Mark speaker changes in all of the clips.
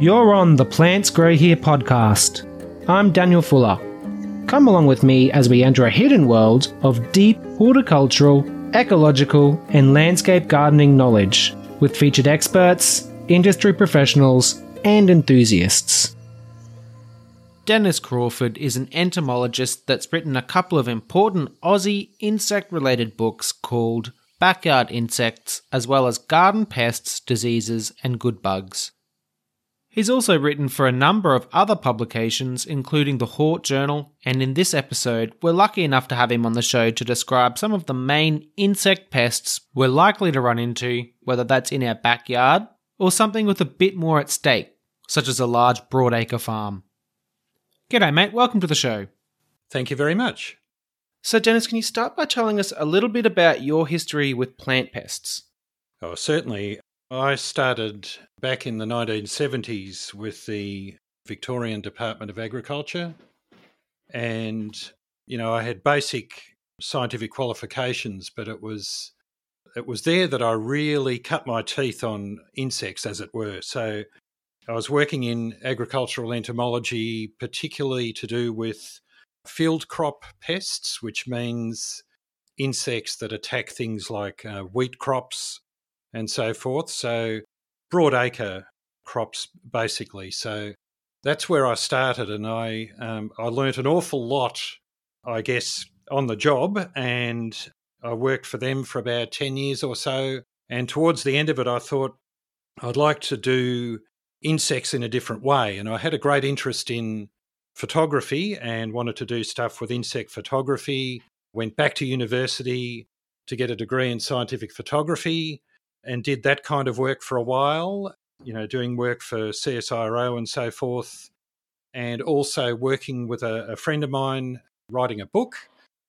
Speaker 1: You're on the Plants Grow Here podcast. I'm Daniel Fuller. Come along with me as we enter a hidden world of deep horticultural, ecological, and landscape gardening knowledge with featured experts, industry professionals, and enthusiasts. Denis Crawford is an entomologist that's written a couple of important Aussie insect related books called Backyard Insects, as well as Garden Pests, Diseases, and Good Bugs. He's also written for a number of other publications, including the Hort Journal, and in this episode, we're lucky enough to have him on the show to describe some of the main insect pests we're likely to run into, whether that's in our backyard or something with a bit more at stake, such as a large broadacre farm. G'day, mate. Welcome to the show.
Speaker 2: Thank you very much.
Speaker 1: So, Denis, can you start by telling us a little bit about your history with plant pests?
Speaker 2: Oh, certainly. I started back in the 1970s with the Victorian Department of Agriculture. And, you know, I had basic scientific qualifications, but it was it was there that I really cut my teeth on insects, as it were. So I was working in agricultural entomology, particularly to do with field crop pests, which means insects that attack things like uh, wheat crops and so forth. So, broadacre crops, basically. So, that's where I started, and I um, I learnt an awful lot, I guess, on the job, and I worked for them for about ten years or so. And towards the end of it, I thought I'd like to do insects in a different way. And I had a great interest in photography and wanted to do stuff with insect photography. Went back to university to get a degree in scientific photography and did that kind of work for a while, you know, doing work for CSIRO and so forth. And also working with a, a friend of mine writing a book,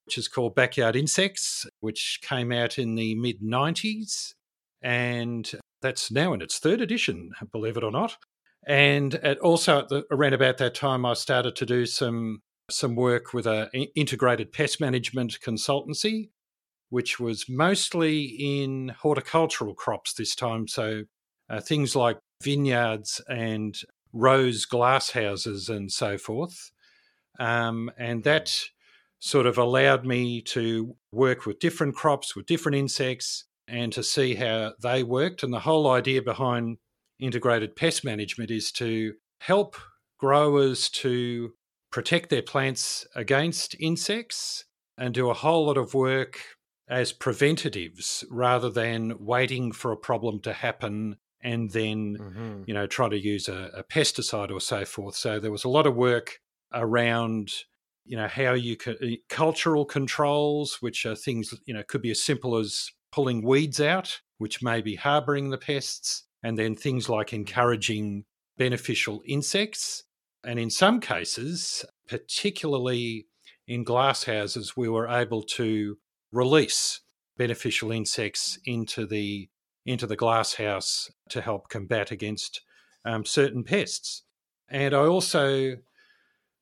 Speaker 2: which is called Backyard Insects, which came out in the mid 90s. And that's now in its third edition, believe it or not. And at also at the, around about that time, I started to do some some work with a integrated pest management consultancy, which was mostly in horticultural crops this time. So uh, things like vineyards and rose glasshouses and so forth. Um, and that sort of allowed me to work with different crops, with different insects, and to see how they worked. And the whole idea behind integrated pest management is to help growers to protect their plants against insects and do a whole lot of work as preventatives rather than waiting for a problem to happen and then mm-hmm. you know try to use a, a, pesticide or so forth so there was a lot of work around you know how you can eh, cultural controls which are things you know could be as simple as pulling weeds out, which may be harboring the pests, and then things like encouraging beneficial insects. And in some cases, particularly in glasshouses, we were able to release beneficial insects into the into the glasshouse to help combat against um, certain pests. And I also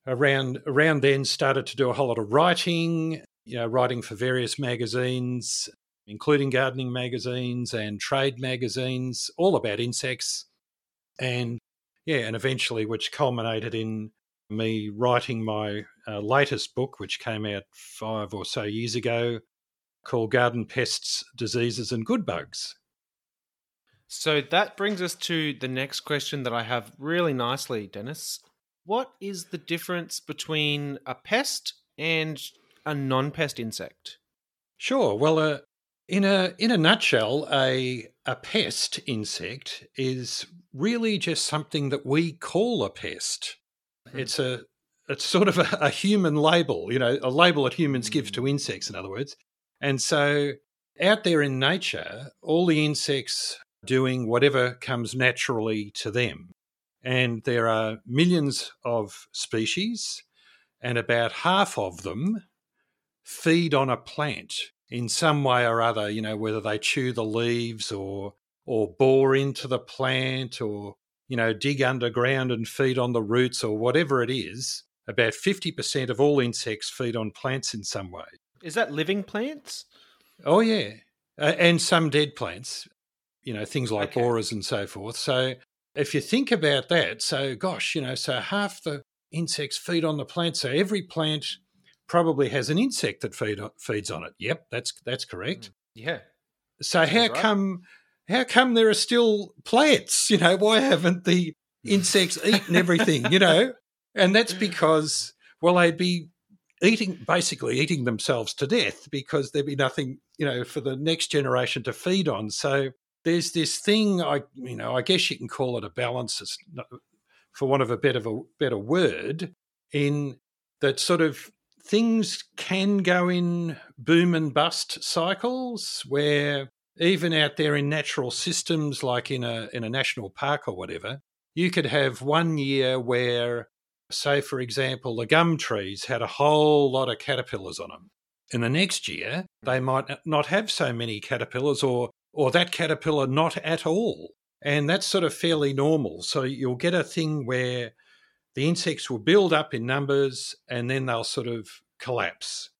Speaker 2: around around then started to do a whole lot of writing, you know, writing for various magazines, including gardening magazines and trade magazines, all about insects. And yeah, and eventually, which culminated in me writing my uh, latest book, which came out five or so years ago, called Garden Pests, Diseases and Good Bugs.
Speaker 1: So that brings us to the next question that I have really nicely, Denis. What is the difference between a pest and a non pest insect?
Speaker 2: Sure. Well, uh, in a in a nutshell, a a pest insect is really just something that we call a pest. Mm-hmm. It's a it's sort of a, a, human label, you know, a label that humans mm-hmm. give to mm. insects, in other words. And so out there in nature, all the insects doing whatever comes naturally to them. And there are millions of species, and about half of them feed on a plant in some way or other, you know, whether they chew the leaves or or bore into the plant or, you know, dig underground and feed on the roots or whatever it is, about 50% of all insects feed on plants in some way.
Speaker 1: Is that living plants?
Speaker 2: Oh, yeah. Uh, and some dead plants, you know, things like okay. borers and so forth. So if you think about that, so gosh, you know, so half the insects feed on the plant. So every plant probably has an insect that feed, feeds on it. Yep, that's that's correct.
Speaker 1: Mm, yeah.
Speaker 2: So how right. come how come there are still plants? You know, why haven't the insects eaten everything? You know, and that's because well, they'd be eating basically eating themselves to death because there'd be nothing you know for the next generation to feed on. So there's this thing I you know I guess you can call it a balance. For want of a better a better word in that sort of things can go in boom and bust cycles where even out there in natural systems like in a in a national park or whatever you could have one year where say for example the gum trees had a whole lot of caterpillars on them in the next year they might not have so many caterpillars or or that caterpillar not at all and that's sort of fairly normal so you'll get a thing where the insects will build up in numbers and then they'll sort of collapse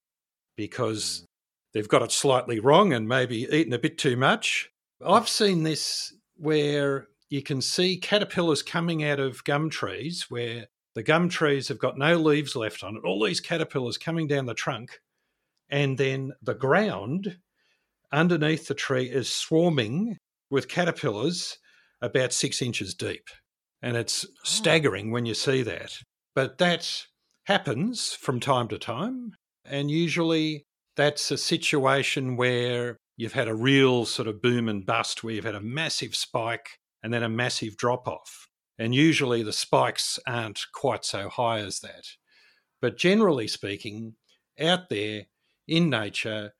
Speaker 2: because mm. they've got it slightly wrong and maybe eaten a bit too much. I've seen this where you can see caterpillars coming out of gum trees where the gum trees have got no leaves left on it, all these caterpillars coming down the trunk, and then the ground underneath the tree is swarming with caterpillars about six inches deep. And it's staggering when you see that. But that happens from time to time. And usually that's a situation where you've had a real sort of boom and bust, where you've had a massive spike and then a massive drop off. And usually the spikes aren't quite so high as that. But generally speaking, out there in nature,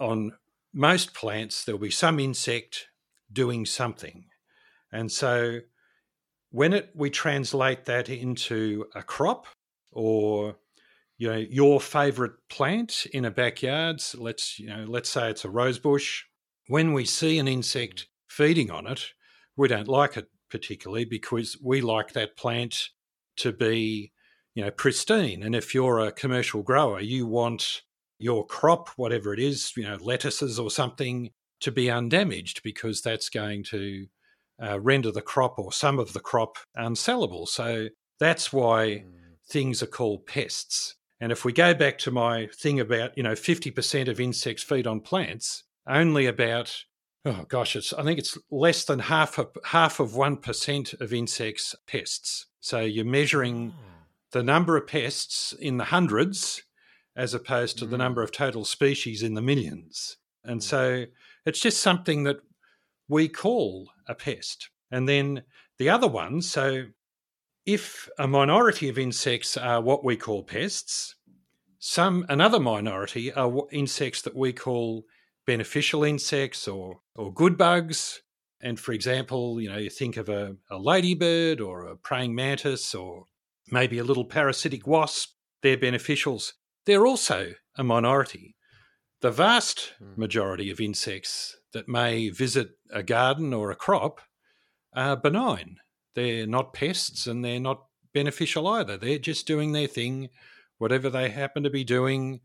Speaker 2: on most plants, there'll be some insect doing something. And so when it we translate that into a crop or you know your favorite plant in a backyard let's you know let's say it's a rose bush when we see an insect feeding on it we don't like it particularly because we like that plant to be you know pristine and if you're a commercial grower you want your crop whatever it is you know lettuces or something to be undamaged because that's going to uh, render the crop or some of the crop unsellable. So that's why mm. things are called pests. And if we go back to my thing about, you know, 50% of insects feed on plants, only about, oh gosh, it's, I think it's less than half of, half of 1% of insects pests. So you're measuring oh. the number of pests in the hundreds as opposed to mm. the number of total species in the millions. And mm. so it's just something that we call a pest. And then the other one, so if a minority of insects are what we call pests, some another minority are insects that we call beneficial insects or or good bugs. And for example, you know, you think of a, a ladybird or a praying mantis or maybe a little parasitic wasp, they're beneficials. They're also a minority. The vast hmm. majority of insects that may visit a garden or a crop are benign. They're not pests and they're not beneficial either. They're just doing their thing, whatever they happen to be doing.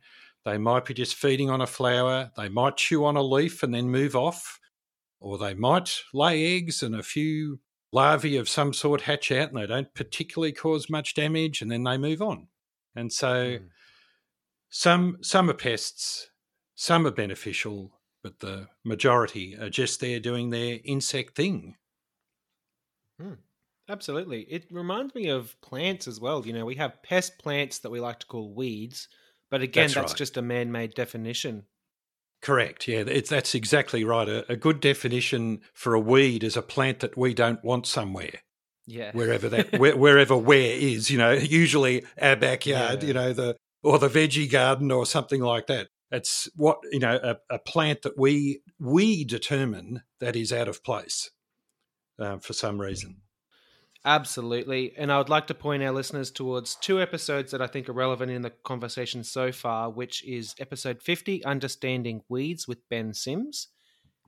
Speaker 2: They might be just feeding on a flower. They might chew on a leaf and then move off. Or they might lay eggs and a few larvae of some sort hatch out and they don't particularly cause much damage and then they move on. And so mm. some some are pests, some are beneficial, but the majority are just there doing their insect thing.
Speaker 1: Hmm. Absolutely. It reminds me of plants as well. You know, we have pest plants that we like to call weeds, but again, that's, that's right. just a man made definition.
Speaker 2: Correct. Yeah, that's exactly right. A, a, good definition for a weed is a plant that we don't want somewhere.
Speaker 1: Yeah.
Speaker 2: Wherever that, where, wherever where is, you know, usually our backyard, yeah. you know, the, or the veggie garden or something like that. It's what you know a, a plant that we we determine that is out of place uh, for some reason.
Speaker 1: Absolutely. And I would like to point our listeners towards two episodes that I think are relevant in the conversation so far, which is episode 50, Understanding Weeds with Ben Sims,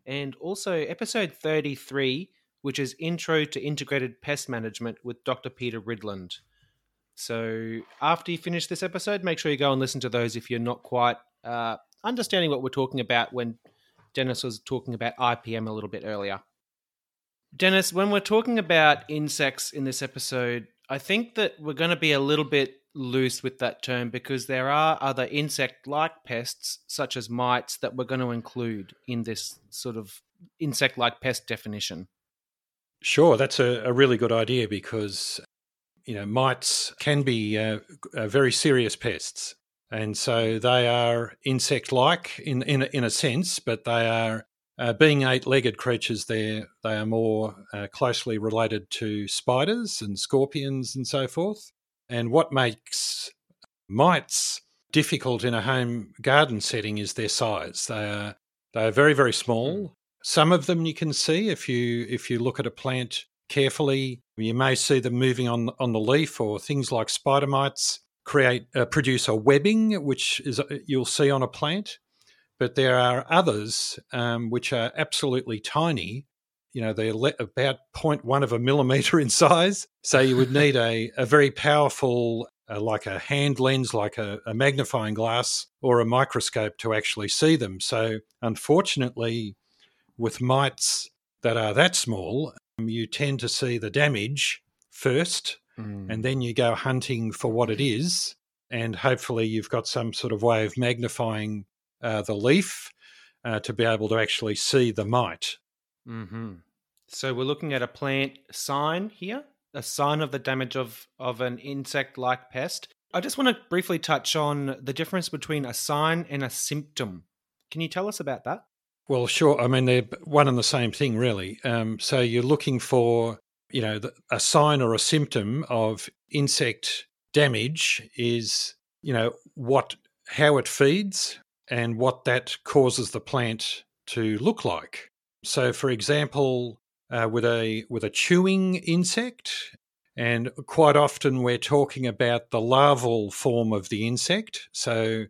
Speaker 1: and also episode 33, which is Intro to Integrated Pest Management with Dr. Peter Ridland. So after you finish this episode, make sure you go and listen to those if you're not quite uh, understanding what we're talking about when Denis was talking about IPM a little bit earlier. Denis, when we're talking about insects in this episode, I think that we're going to be a little bit loose with that term because there are other insect like pests, such as mites, that we're going to include in this sort of insect like pest definition.
Speaker 2: Sure, that's a, a, really good idea because you know mites can be uh, very serious pests, and so they are insect-like in in in a sense, but they are uh, being eight-legged creatures. They they are more uh, closely related to spiders and scorpions and so forth. And what makes mites difficult in a home garden setting is their size. They are they are very very small. Hmm. Some of them you can see if you if you look at a plant carefully. You may see them moving on on the leaf, or things like spider mites create uh, produce a webbing, which is uh, you'll see on a plant. But there are others um, which are absolutely tiny. You know, they're le- about 0.1 of a millimeter in size. So you would need a, a very powerful, uh, like a hand lens, like a, a magnifying glass or a microscope to actually see them. So unfortunately, with mites that are that small, um, you tend to see the damage first, mm. and then you go hunting for what it is. And hopefully, you've got some sort of way of magnifying uh, the leaf uh, to be able to actually see the mite.
Speaker 1: Mm-hmm. So we're looking at a plant sign here, a sign of the damage of, of an insect like pest. I just want to briefly touch on the difference between a sign and a symptom. Can you tell us about that?
Speaker 2: Well, sure. I mean, they're one and the same thing, really. Um, so you're looking for, you know, a sign or a symptom of insect damage is, you know, what, how it feeds, and what that causes the plant to look like. So, for example, uh, with a with a chewing insect, and quite often we're talking about the larval form of the insect. So,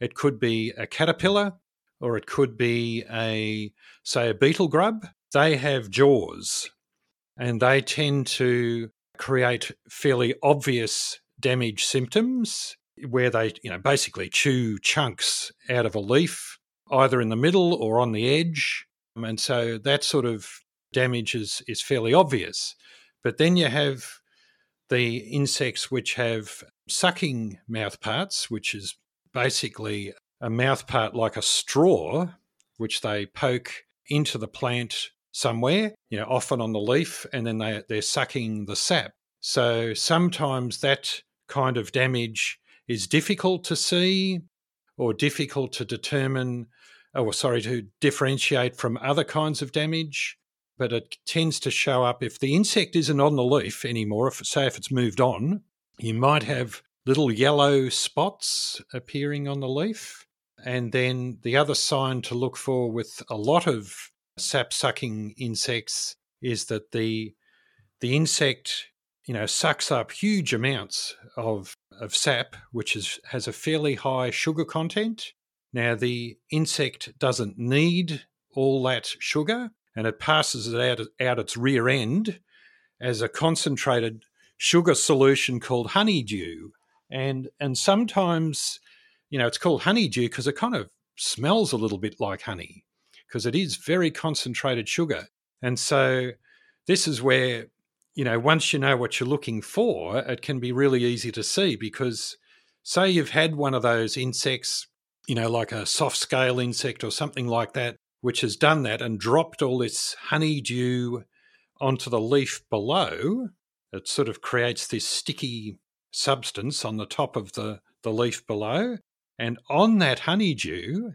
Speaker 2: it could be a caterpillar, or it could be a say a beetle grub. They have jaws, and they tend to create fairly obvious damage symptoms where they, you know, basically chew chunks out of a leaf, either in the middle or on the edge. Um, and so that sort of damage is, is fairly obvious. But then you have the insects which have sucking mouth parts, which is basically a mouth part like a straw, which they poke into the plant somewhere, you know, often on the leaf, and then they, they're sucking the sap. So sometimes that kind of damage is difficult to see or difficult to determine, oh, or sorry, to differentiate from other kinds of damage. But it tends to show up if the insect isn't on the leaf anymore, if, say if it's moved on, you might have little yellow spots appearing on the leaf. And then the other sign to look for with a lot of sap sucking insects is that the the insect you know sucks up huge amounts of of sap, which is, has a fairly high sugar content. Now, the insect doesn't need all that sugar and it passes it out, out its rear end as a concentrated sugar solution called honeydew. And, and sometimes, you know, it's called honeydew because it kind of smells a little bit like honey because it is very concentrated sugar. And so this is where you know, once you know what you're looking for, it can be really easy to see because, say, you've had one of those insects, you know, like a soft scale insect or something like that, which has done that and dropped all this honeydew onto the leaf below. It sort of creates this sticky substance on the top of the, the leaf below. And on that honeydew,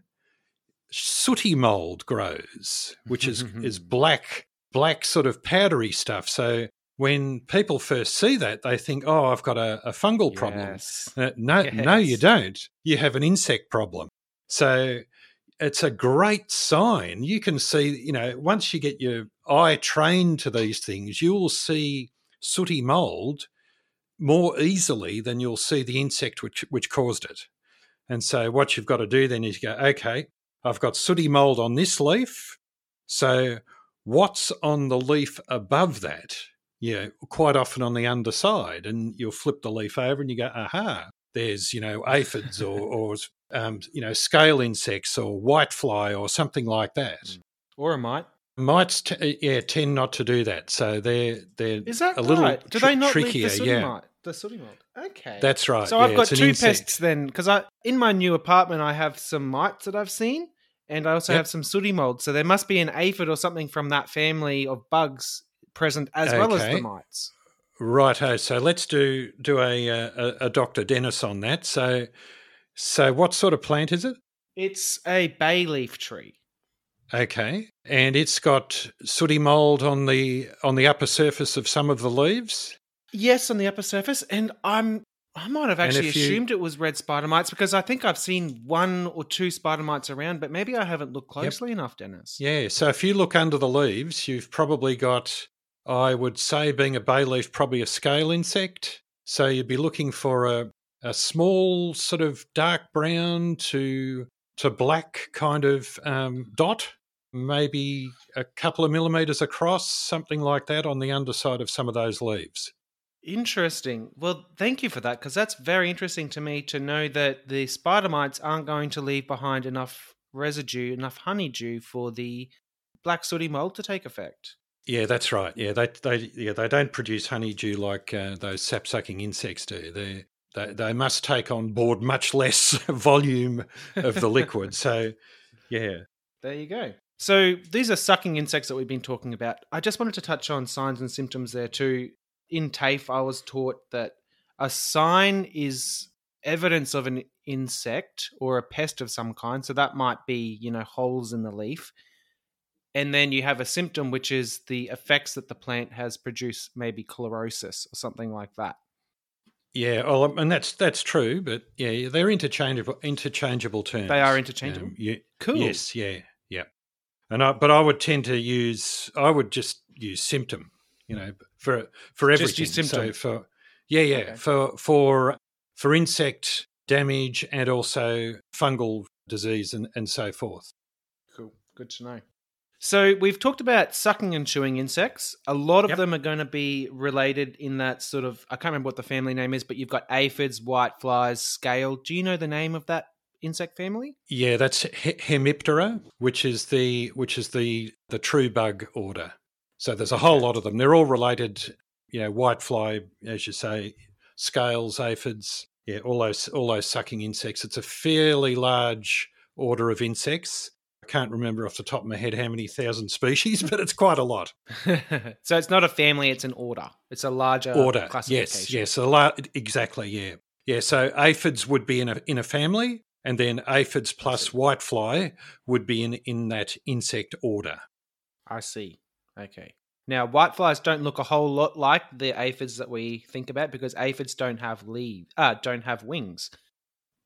Speaker 2: sooty mold grows, which is, is black, black sort of powdery stuff. So when people first see that, they think, "Oh, I've got a, a fungal problem."
Speaker 1: Yes.
Speaker 2: Uh, no, yes. no, you don't. You have an insect problem. So it's a great sign. You can see, you know, once you get your eye trained to these things, you will see sooty mold more easily than you'll see the insect which which caused it. And so what you've got to do then is go, okay, I've got sooty mold on this leaf. So what's on the leaf above that? Yeah, quite often on the underside, and you'll flip the leaf over and you go, aha, there's you know aphids or, or um, you know scale insects or whitefly or something like that,
Speaker 1: mm. or a mite.
Speaker 2: Mites, t- uh, yeah, tend not to do that. So they're they're
Speaker 1: Is that
Speaker 2: a little
Speaker 1: right? Do
Speaker 2: tr-
Speaker 1: they not
Speaker 2: trickier.
Speaker 1: leave the
Speaker 2: yeah,
Speaker 1: mold? The sooty mold. Okay.
Speaker 2: that's right.
Speaker 1: So
Speaker 2: yeah,
Speaker 1: I've got two pests then, because I in my new apartment I have some mites that I've seen, and I also
Speaker 2: Yep.
Speaker 1: have some sooty mold. So there must be an aphid or something from that family of bugs present as well as the
Speaker 2: Okay.
Speaker 1: mites.
Speaker 2: Righto. So let's do do a, uh, a a Doctor Denis on that. So so what sort of plant is it?
Speaker 1: It's a bay leaf tree.
Speaker 2: Okay, and it's got sooty mold on the on the upper surface of some of the leaves.
Speaker 1: Yes, on the upper surface, and I'm I might have actually
Speaker 2: if you-
Speaker 1: assumed it was red spider mites because I think I've seen one or two spider mites around, but maybe I haven't looked closely enough, Denis.
Speaker 2: Yeah. So if you look under the leaves, you've probably got, I would say, being a bay leaf, probably a scale insect. So you'd be looking for a a small sort of dark brown to to black kind of um, dot, maybe a couple of millimeters across, something like that on the underside of some of those leaves.
Speaker 1: Interesting. Well, thank you for that because that's very interesting to me to know that the spider mites aren't going to leave behind enough residue, enough honeydew for the black sooty mold to take effect.
Speaker 2: Yeah, that's right. Yeah, they they yeah they don't produce honeydew like uh, those sap sucking insects do. They they they must take on board much less volume of the liquid. So yeah,
Speaker 1: There you go. So these are sucking insects that we've been talking about. I just wanted to touch on signs and symptoms there too. In TAFE, I was taught that a sign is evidence of an insect or a pest of some kind. So that might be, you know, holes in the leaf. And then you have a symptom, which is the effects that the plant has produced, maybe chlorosis or something like that.
Speaker 2: yeah. Well, and that's that's true. But yeah, they're interchangeable interchangeable terms.
Speaker 1: They are interchangeable.
Speaker 2: Um, yeah,
Speaker 1: Cool.
Speaker 2: Yes. Yeah. Yeah. And I, but I would tend to use. I would just use symptom. You know, for for everything.
Speaker 1: Just use symptom.
Speaker 2: So for yeah, yeah,
Speaker 1: Okay.
Speaker 2: for for for insect damage and also fungal disease and and so forth.
Speaker 1: Cool. Good to know. So we've talked about sucking and chewing insects. A lot of
Speaker 2: Yep.
Speaker 1: them are going to be related in that sort of I can't remember what the family name is, but you've got aphids, whiteflies, scale. Do you know the name of that insect family?
Speaker 2: Yeah, that's Hemiptera, which is the which is the the true bug order. So there's a whole lot of them. They're all related. You know, whitefly, as you say, scales, aphids. Yeah, all those all those sucking insects. It's a fairly large order of insects. Can't remember off the top of my head how many thousand species, but it's quite a lot.
Speaker 1: so it's not a family; it's an order. It's a larger
Speaker 2: order.
Speaker 1: classification.
Speaker 2: Yes, yes, a la- exactly. Yeah, yeah. So aphids would be in a in a family, and then aphids plus whitefly would be in in that insect order.
Speaker 1: I see. Okay. Now, whiteflies don't look a whole lot like the aphids that we think about because aphids don't have leaves, uh, don't have wings.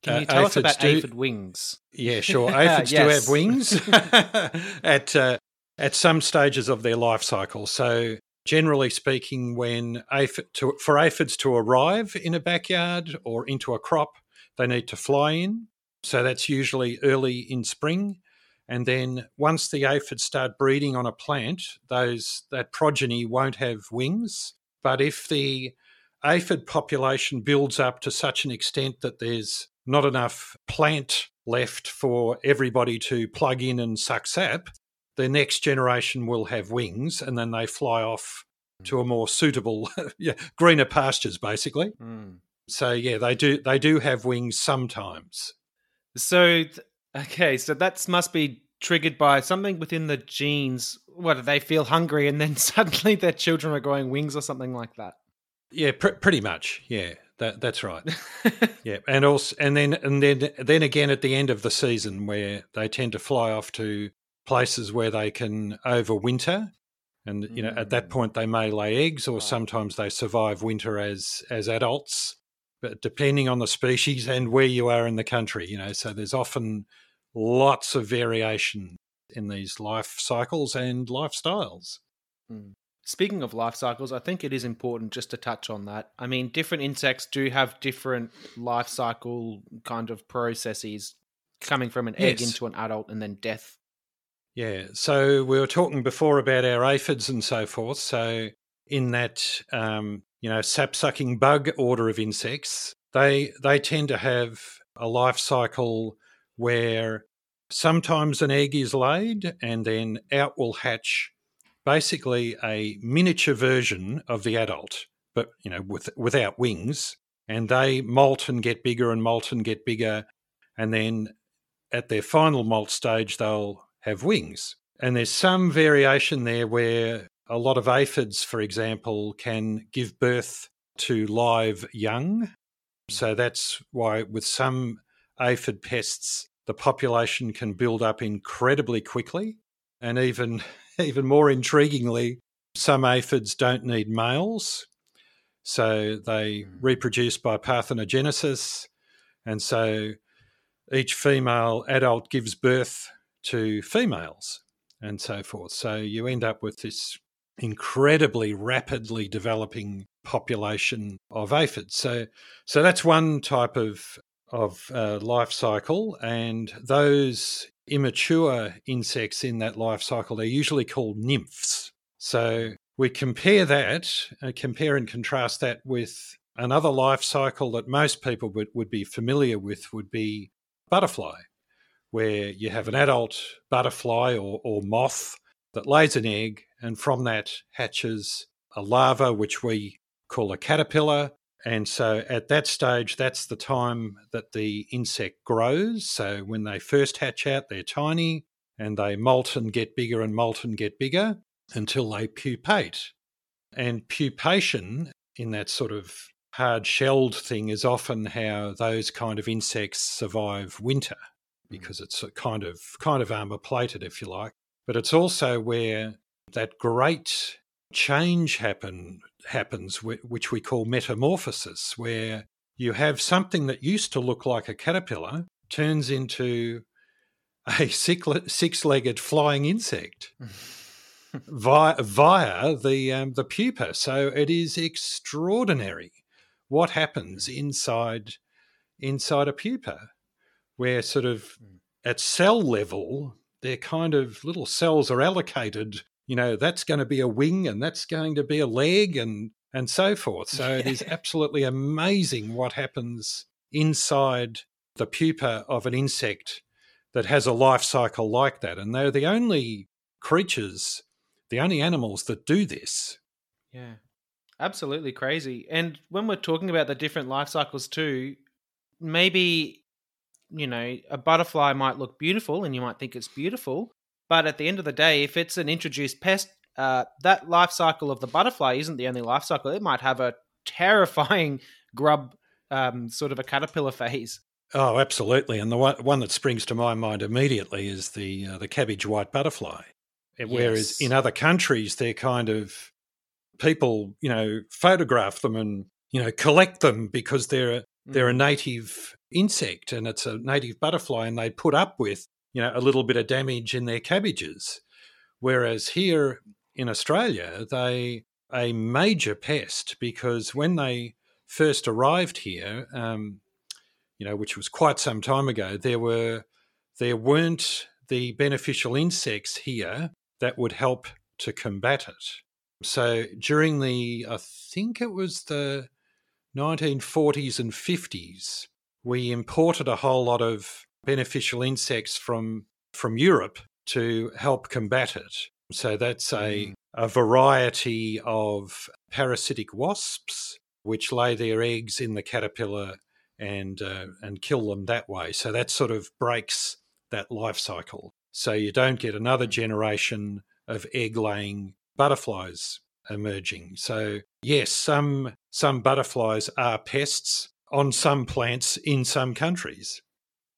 Speaker 1: Can
Speaker 2: Uh,
Speaker 1: you tell us
Speaker 2: aphids
Speaker 1: about
Speaker 2: do-
Speaker 1: aphid wings?
Speaker 2: Yeah, sure. Aphids do have wings at uh, at some stages of their life cycle. So, generally speaking, when aphid to, for aphids to arrive in a backyard or into a crop, they need to fly in. So that's usually early in spring. And then once the aphids start breeding on a plant, those that progeny won't have wings. But if the aphid population builds up to such an extent that there's not enough plant left for everybody to plug in and suck sap, the next generation will have wings and then they fly off to a more suitable yeah, greener pastures basically.
Speaker 1: Mm.
Speaker 2: So yeah, they do they do have wings sometimes.
Speaker 1: So, okay, so that must be triggered by something within the genes. What do they feel hungry, and then suddenly their children are growing wings or something like that?
Speaker 2: Yeah, pr- pretty much. Yeah, that that's right. Yeah, and also, and then and then then again at the end of the season, where they tend to fly off to places where they can overwinter, and you know at that
Speaker 1: Mm.
Speaker 2: point they may lay eggs, or sometimes they survive winter as as adults. But depending on the species and where you are in the country, you know, so there's often lots of variation in these life cycles and lifestyles.
Speaker 1: Speaking of life cycles, I think it is important just to touch on that. I mean, different insects do have different life cycle kind of processes coming from an egg
Speaker 2: Yes.
Speaker 1: into an adult and then death.
Speaker 2: Yeah. So we were talking before about our aphids and so forth. So in that um, you know sap sucking bug order of insects, they they tend to have a life cycle where sometimes an egg is laid, and then out will hatch basically a miniature version of the adult, but you know, with, without wings. And they molt and get bigger and molt and get bigger. And then at their final molt stage, they'll have wings. And there's some variation there where a lot of aphids, for example, can give birth to live young. Hmm. So that's why, with some aphid pests, the population can build up incredibly quickly. And even, even more intriguingly, some aphids don't need males. So they hmm. reproduce by parthenogenesis. And so each female adult gives birth to females and so forth. So you end up with this incredibly rapidly developing population of aphids. So, so that's one type of of uh, life cycle, and those immature insects in that life cycle they're usually called nymphs. So we compare that, uh, compare and contrast that with another life cycle that most people would, would be familiar with would be butterfly, where you have an adult butterfly or, or moth that lays an egg, and from that hatches a larva, which we call a caterpillar. And so at that stage, that's the time that the insect grows. So when they first hatch out, they're tiny and they molt and get bigger and molt and get bigger until they pupate. And pupation in that sort of hard shelled thing is often how those kind of insects survive winter mm. because it's kind of kind of armor plated if you like but it's also where that great change happen happens which we call metamorphosis where you have something that used to look like a caterpillar turns into a six-legged flying insect via, via the um, the pupa so it is extraordinary what happens inside inside a pupa, where sort of hmm. at cell level, their kind of little cells are allocated. You know, that's going to be a wing and that's going to be a leg and and so forth. So it is absolutely amazing what happens inside the pupa of an insect that has a life cycle like that. And they're the only creatures, the only animals that do this.
Speaker 1: Yeah. Absolutely crazy. And when we're talking about the different life cycles too, maybe you know, a butterfly might look beautiful and you might think it's beautiful, but at the end of the day, if it's an introduced pest, uh, that life cycle of the butterfly isn't the only life cycle. It might have a terrifying grub, um, sort of a caterpillar phase.
Speaker 2: Oh, absolutely. And the one, one that springs to my mind immediately is the uh, the cabbage white butterfly. Whereas in other countries, they're kind of people, you know, photograph them and you know collect them because they're they're a mm. native insect and it's a native butterfly, and they put up with you know a little bit of damage in their cabbages. Whereas here in Australia, they a major pest because when they first arrived here, um, you know, which was quite some time ago, there were there weren't the beneficial insects here that would help to combat it. So during the, I think it was the 1940s and 50s, we imported a whole lot of beneficial insects from from Europe to help combat it. So that's a, mm. a variety of parasitic wasps which lay their eggs in the caterpillar and uh, and kill them that way. So that sort of breaks that life cycle. So you don't get another mm. generation of egg laying butterflies emerging. So yes, some some butterflies are pests on some plants in some countries.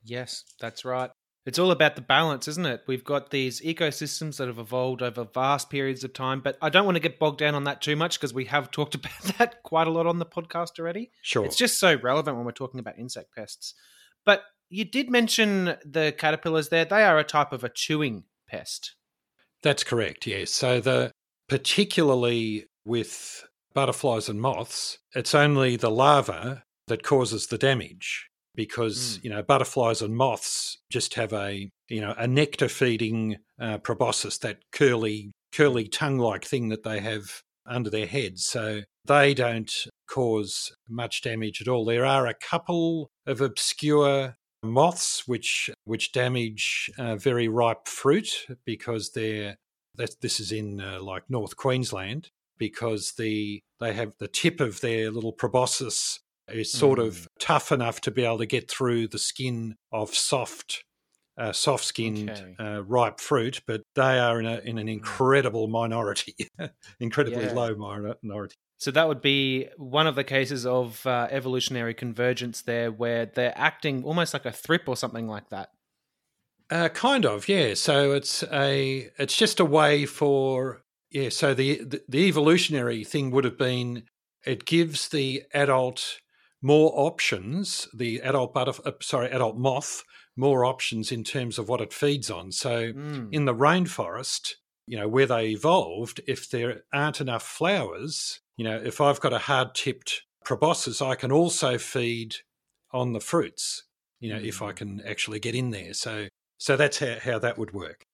Speaker 1: Yes, that's right. It's all about the balance, isn't it? We've got these ecosystems that have evolved over vast periods of time, but I don't want to get bogged down on that too much because we have talked about that quite a lot on the podcast already.
Speaker 2: Sure.
Speaker 1: It's just so relevant when we're talking about insect pests. But you did mention the caterpillars there. They are a type of a chewing pest.
Speaker 2: That's correct, yes. So the particularly with butterflies and moths, it's only the larva that causes the damage because mm. you know butterflies and moths just have a you know a nectar feeding uh, proboscis that curly curly tongue like thing that they have under their heads so they don't cause much damage at all there are a couple of obscure moths, which which damage uh, very ripe fruit because they're that this is in uh, like North Queensland because the they have the tip of their little proboscis is sort mm. of tough enough to be able to get through the skin of soft uh, soft skinned okay. uh, ripe fruit, but they are in, a, in an mm. incredible minority, incredibly yeah. low minority.
Speaker 1: So that would be one of the cases of uh, evolutionary convergence there, where they're acting almost like a thrip or something like that.
Speaker 2: Uh, kind of, yeah. So it's a it's just a way for yeah. So the, the the evolutionary thing would have been it gives the adult more options. The adult butterfly, uh, sorry, adult moth more options in terms of what it feeds on. So mm. in the rainforest, you know, where they evolved, if there aren't enough flowers, you know, if I've got a hard tipped proboscis, I can also feed on the fruits, you know, mm. if I mm. can actually get in there. So so that's how, how that would work.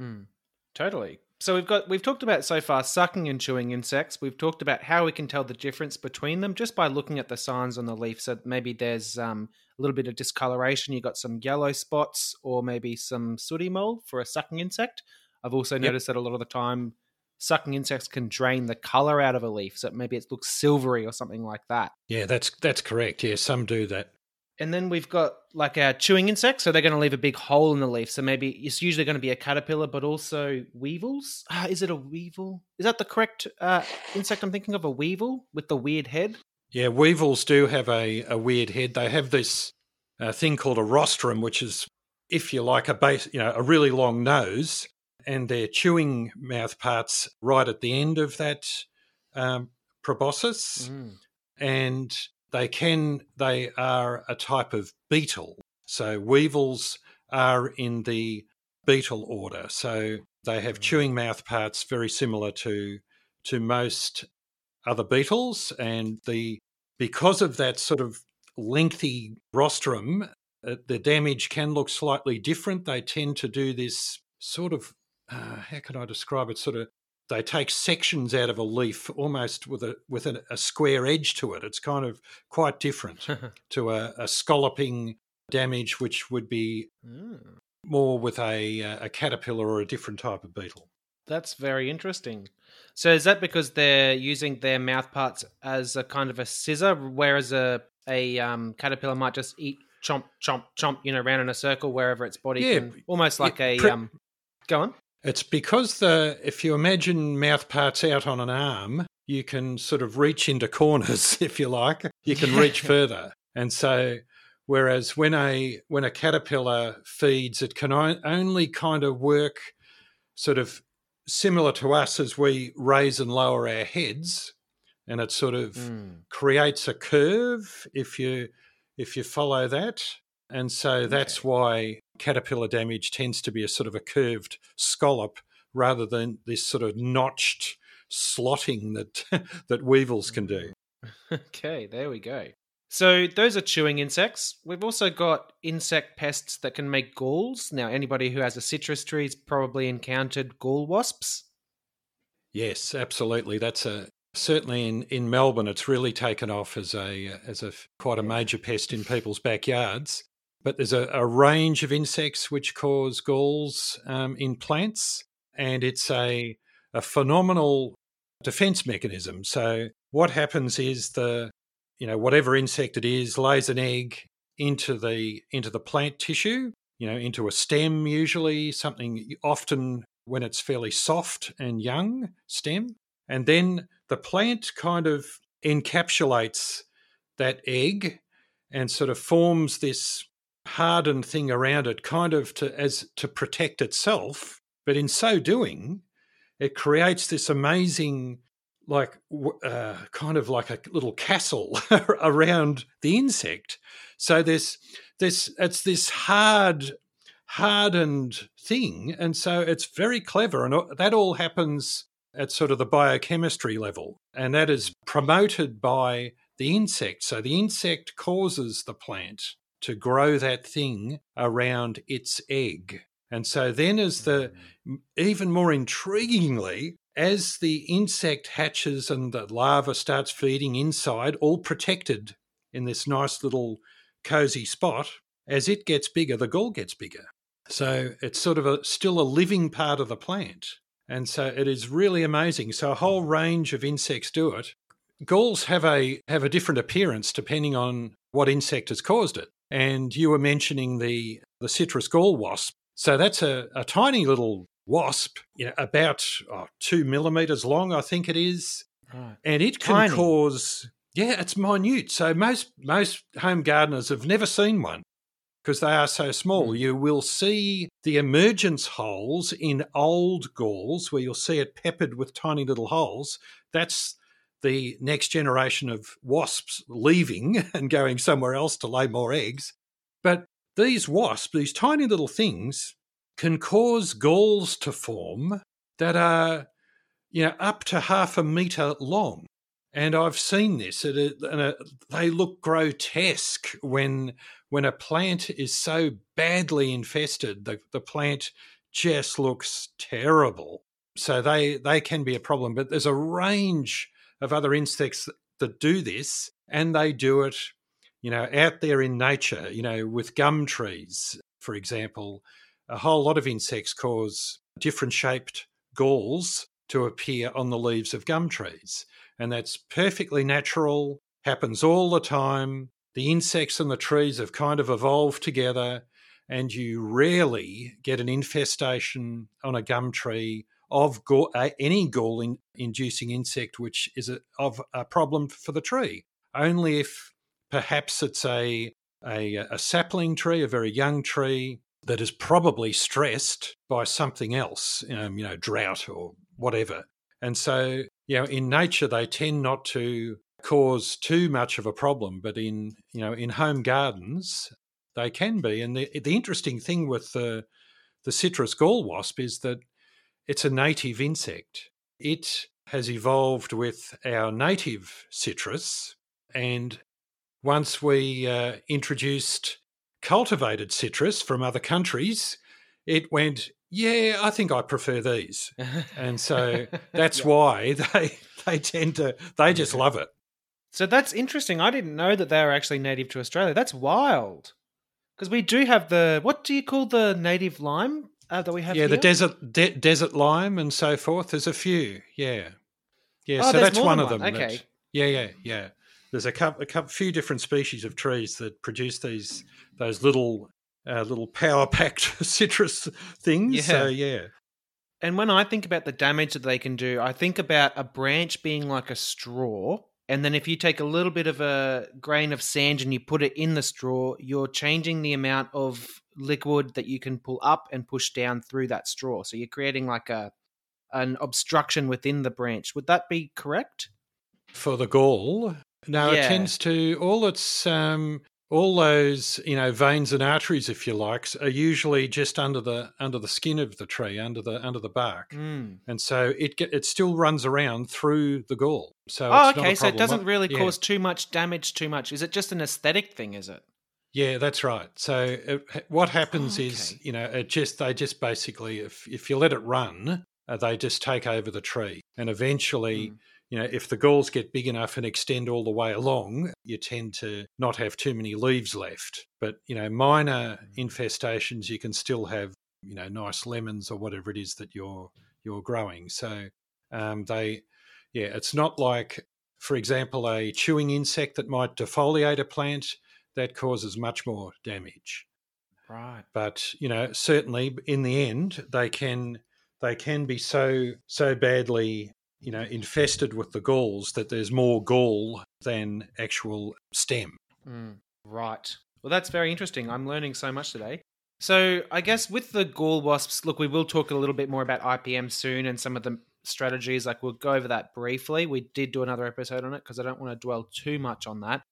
Speaker 1: Mm. Totally. So we've got we've talked about so far sucking and chewing insects. We've talked about how we can tell the difference between them just by looking at the signs on the leaf. So maybe there's um, a little bit of discoloration. You got some yellow spots, or maybe some sooty mold for a sucking insect. I've also yep. noticed that a lot of the time, sucking insects can drain the color out of a leaf, so maybe it looks silvery or something like that.
Speaker 2: Yeah, that's that's correct. Yeah, some do that.
Speaker 1: And then we've got like our chewing insects, so they're going to leave a big hole in the leaf. So maybe it's usually going to be a caterpillar, but also weevils. Uh, is it a weevil? Is that the correct uh, insect I'm thinking of? A weevil with the weird head?
Speaker 2: Yeah, weevils do have a, a weird head. They have this uh, thing called a rostrum, which is, if you like, a base, you know, a really long nose, and their chewing mouth parts right at the end of that um, proboscis. Mm. And they can, they are a type of beetle. So weevils are in the beetle order. So they have mm. chewing mouth parts very similar to to most other beetles, and the because of that sort of lengthy rostrum, uh, the damage can look slightly different. They tend to do this sort of uh, how can I describe it? Sort of they take sections out of a leaf almost with a with a, a square edge to it. It's kind of quite different to a, a, scalloping damage, which would be mm. more with a a caterpillar or a different type of beetle.
Speaker 1: That's very interesting. So is that because they're using their mouth parts as a kind of a scissor, whereas a a um, caterpillar might just eat chomp chomp chomp, you know, around in a circle wherever its body yeah, can, almost like a pre- um. Go on.
Speaker 2: It's because the if you imagine mouth parts out on an arm, you can sort of reach into corners, if you like. You can reach further, and so whereas when a when a caterpillar feeds, it can only kind of work sort of similar to us as we raise and lower our heads, and it sort of mm. creates a curve if you if you follow that. And so that's why caterpillar damage tends to be a sort of a curved scallop rather than this sort of notched slotting that that weevils can do.
Speaker 1: Okay, there we go. So those are chewing insects. We've also got insect pests that can make galls. Now, anybody who has a citrus tree has probably encountered gall wasps.
Speaker 2: Yes, absolutely. That's a certainly in, in Melbourne. It's really taken off as a as a quite a major pest in people's backyards. But there's a, a range of insects which cause galls um, in plants, and it's a, a phenomenal defense mechanism. So what happens is the you know whatever insect it is lays an egg into the into the plant tissue, you know, into a stem usually, something often when it's fairly soft and young stem, and then the plant kind of encapsulates that egg and sort of forms this hardened thing around it, kind of to as to protect itself. But in so doing, it creates this amazing, like uh, kind of like a little castle around the insect. So there's this it's this hard hardened thing, and so it's very clever, and that all happens at sort of the biochemistry level, and that is promoted by the insect. So the insect causes the plant to grow that thing around its egg. And so then, as the mm. even more intriguingly, as the insect hatches and the larva starts feeding inside, all protected in this nice little cozy spot, as it gets bigger, the gall gets bigger. So it's sort of a, still a living part of the plant. And so it is really amazing. So a whole range of insects do it. Galls have a have a different appearance depending on what insect has caused it. And you were mentioning the the citrus gall wasp. So that's a, a tiny little wasp, you know, about oh, two millimeters long, I think it is. Right. And it can tiny. cause yeah, it's minute. So most most home gardeners have never seen one because they are so small. Mm. You will see the emergence holes in old galls where you'll see it peppered with tiny little holes. That's the next generation of wasps leaving and going somewhere else to lay more eggs. But these wasps, these tiny little things, can cause galls to form that are, you know, up to half a metre long. And I've seen this, and they look grotesque when when a plant is so badly infested, the, the plant just looks terrible. So they, they can be a problem. But there's a range of other insects that do this, and they do it, you know, out there in nature, you know, with gum trees, for example. A whole lot of insects cause different shaped galls to appear on the leaves of gum trees. And that's perfectly natural, happens all the time the insects and the trees have kind of evolved together, and you rarely get an infestation on a gum tree of gall, uh, any gall in, inducing insect, which is a, of a problem for the tree. Only if perhaps it's a, a, a sapling tree, a very young tree that is probably stressed by something else, um, you know, drought or whatever. And so, you know, in nature, they tend not to cause too much of a problem, but in you know in home gardens they can be. And the the interesting thing with the the citrus gall wasp is that it's a native insect. It has evolved with our native citrus, and once we uh, introduced cultivated citrus from other countries, it went, yeah, I think I prefer these. and so that's yeah. why they they tend to they just love it.
Speaker 1: So that's interesting. I didn't know that they were actually native to Australia. That's wild. Because we do have the what do you call the native lime uh, that we have?
Speaker 2: Yeah,
Speaker 1: here?
Speaker 2: the desert de- desert lime and so forth. There's a few. Yeah, yeah. Oh, so that's one of them.
Speaker 1: One. Okay.
Speaker 2: yeah, yeah, yeah. There's a couple, a couple, few different species of trees that produce these those little uh, little power packed citrus things. Yeah. So yeah.
Speaker 1: And when I think about the damage that they can do, I think about a branch being like a straw and then if you take a little bit of a grain of sand and you put it in the straw, you're changing the amount of liquid that you can pull up and push down through that straw. So you're creating like a an obstruction within the branch. Would that be correct?
Speaker 2: For the gall, Now yeah. it tends to all its um, all those you know veins and arteries if you like are usually just under the under the skin of the tree under the under the bark mm. and so it get, it still runs around through the gall so
Speaker 1: oh okay so it doesn't really yeah. cause too much damage too much is it just an aesthetic thing is it
Speaker 2: yeah that's right so it, what happens oh, okay. is you know it just they just basically if if you let it run uh, they just take over the tree and eventually mm you know, if the galls get big enough and extend all the way along, you tend to not have too many leaves left. But, you know, minor infestations, you can still have, you know, nice lemons or whatever it is that you're you're growing. So um, they, yeah, it's not like, for example, a chewing insect that might defoliate a plant that causes much more damage.
Speaker 1: Right.
Speaker 2: But you know, certainly in the end, they can they can be so so badly you know, infested with the galls that there's more gall than actual stem.
Speaker 1: Mm, right. Well, that's very interesting. I'm learning so much today. So, I guess with the gall wasps, look, we will talk a little bit more about IPM soon and some of the strategies. Like, we'll go over that briefly. We did do another episode on it because I don't want to dwell too much on that.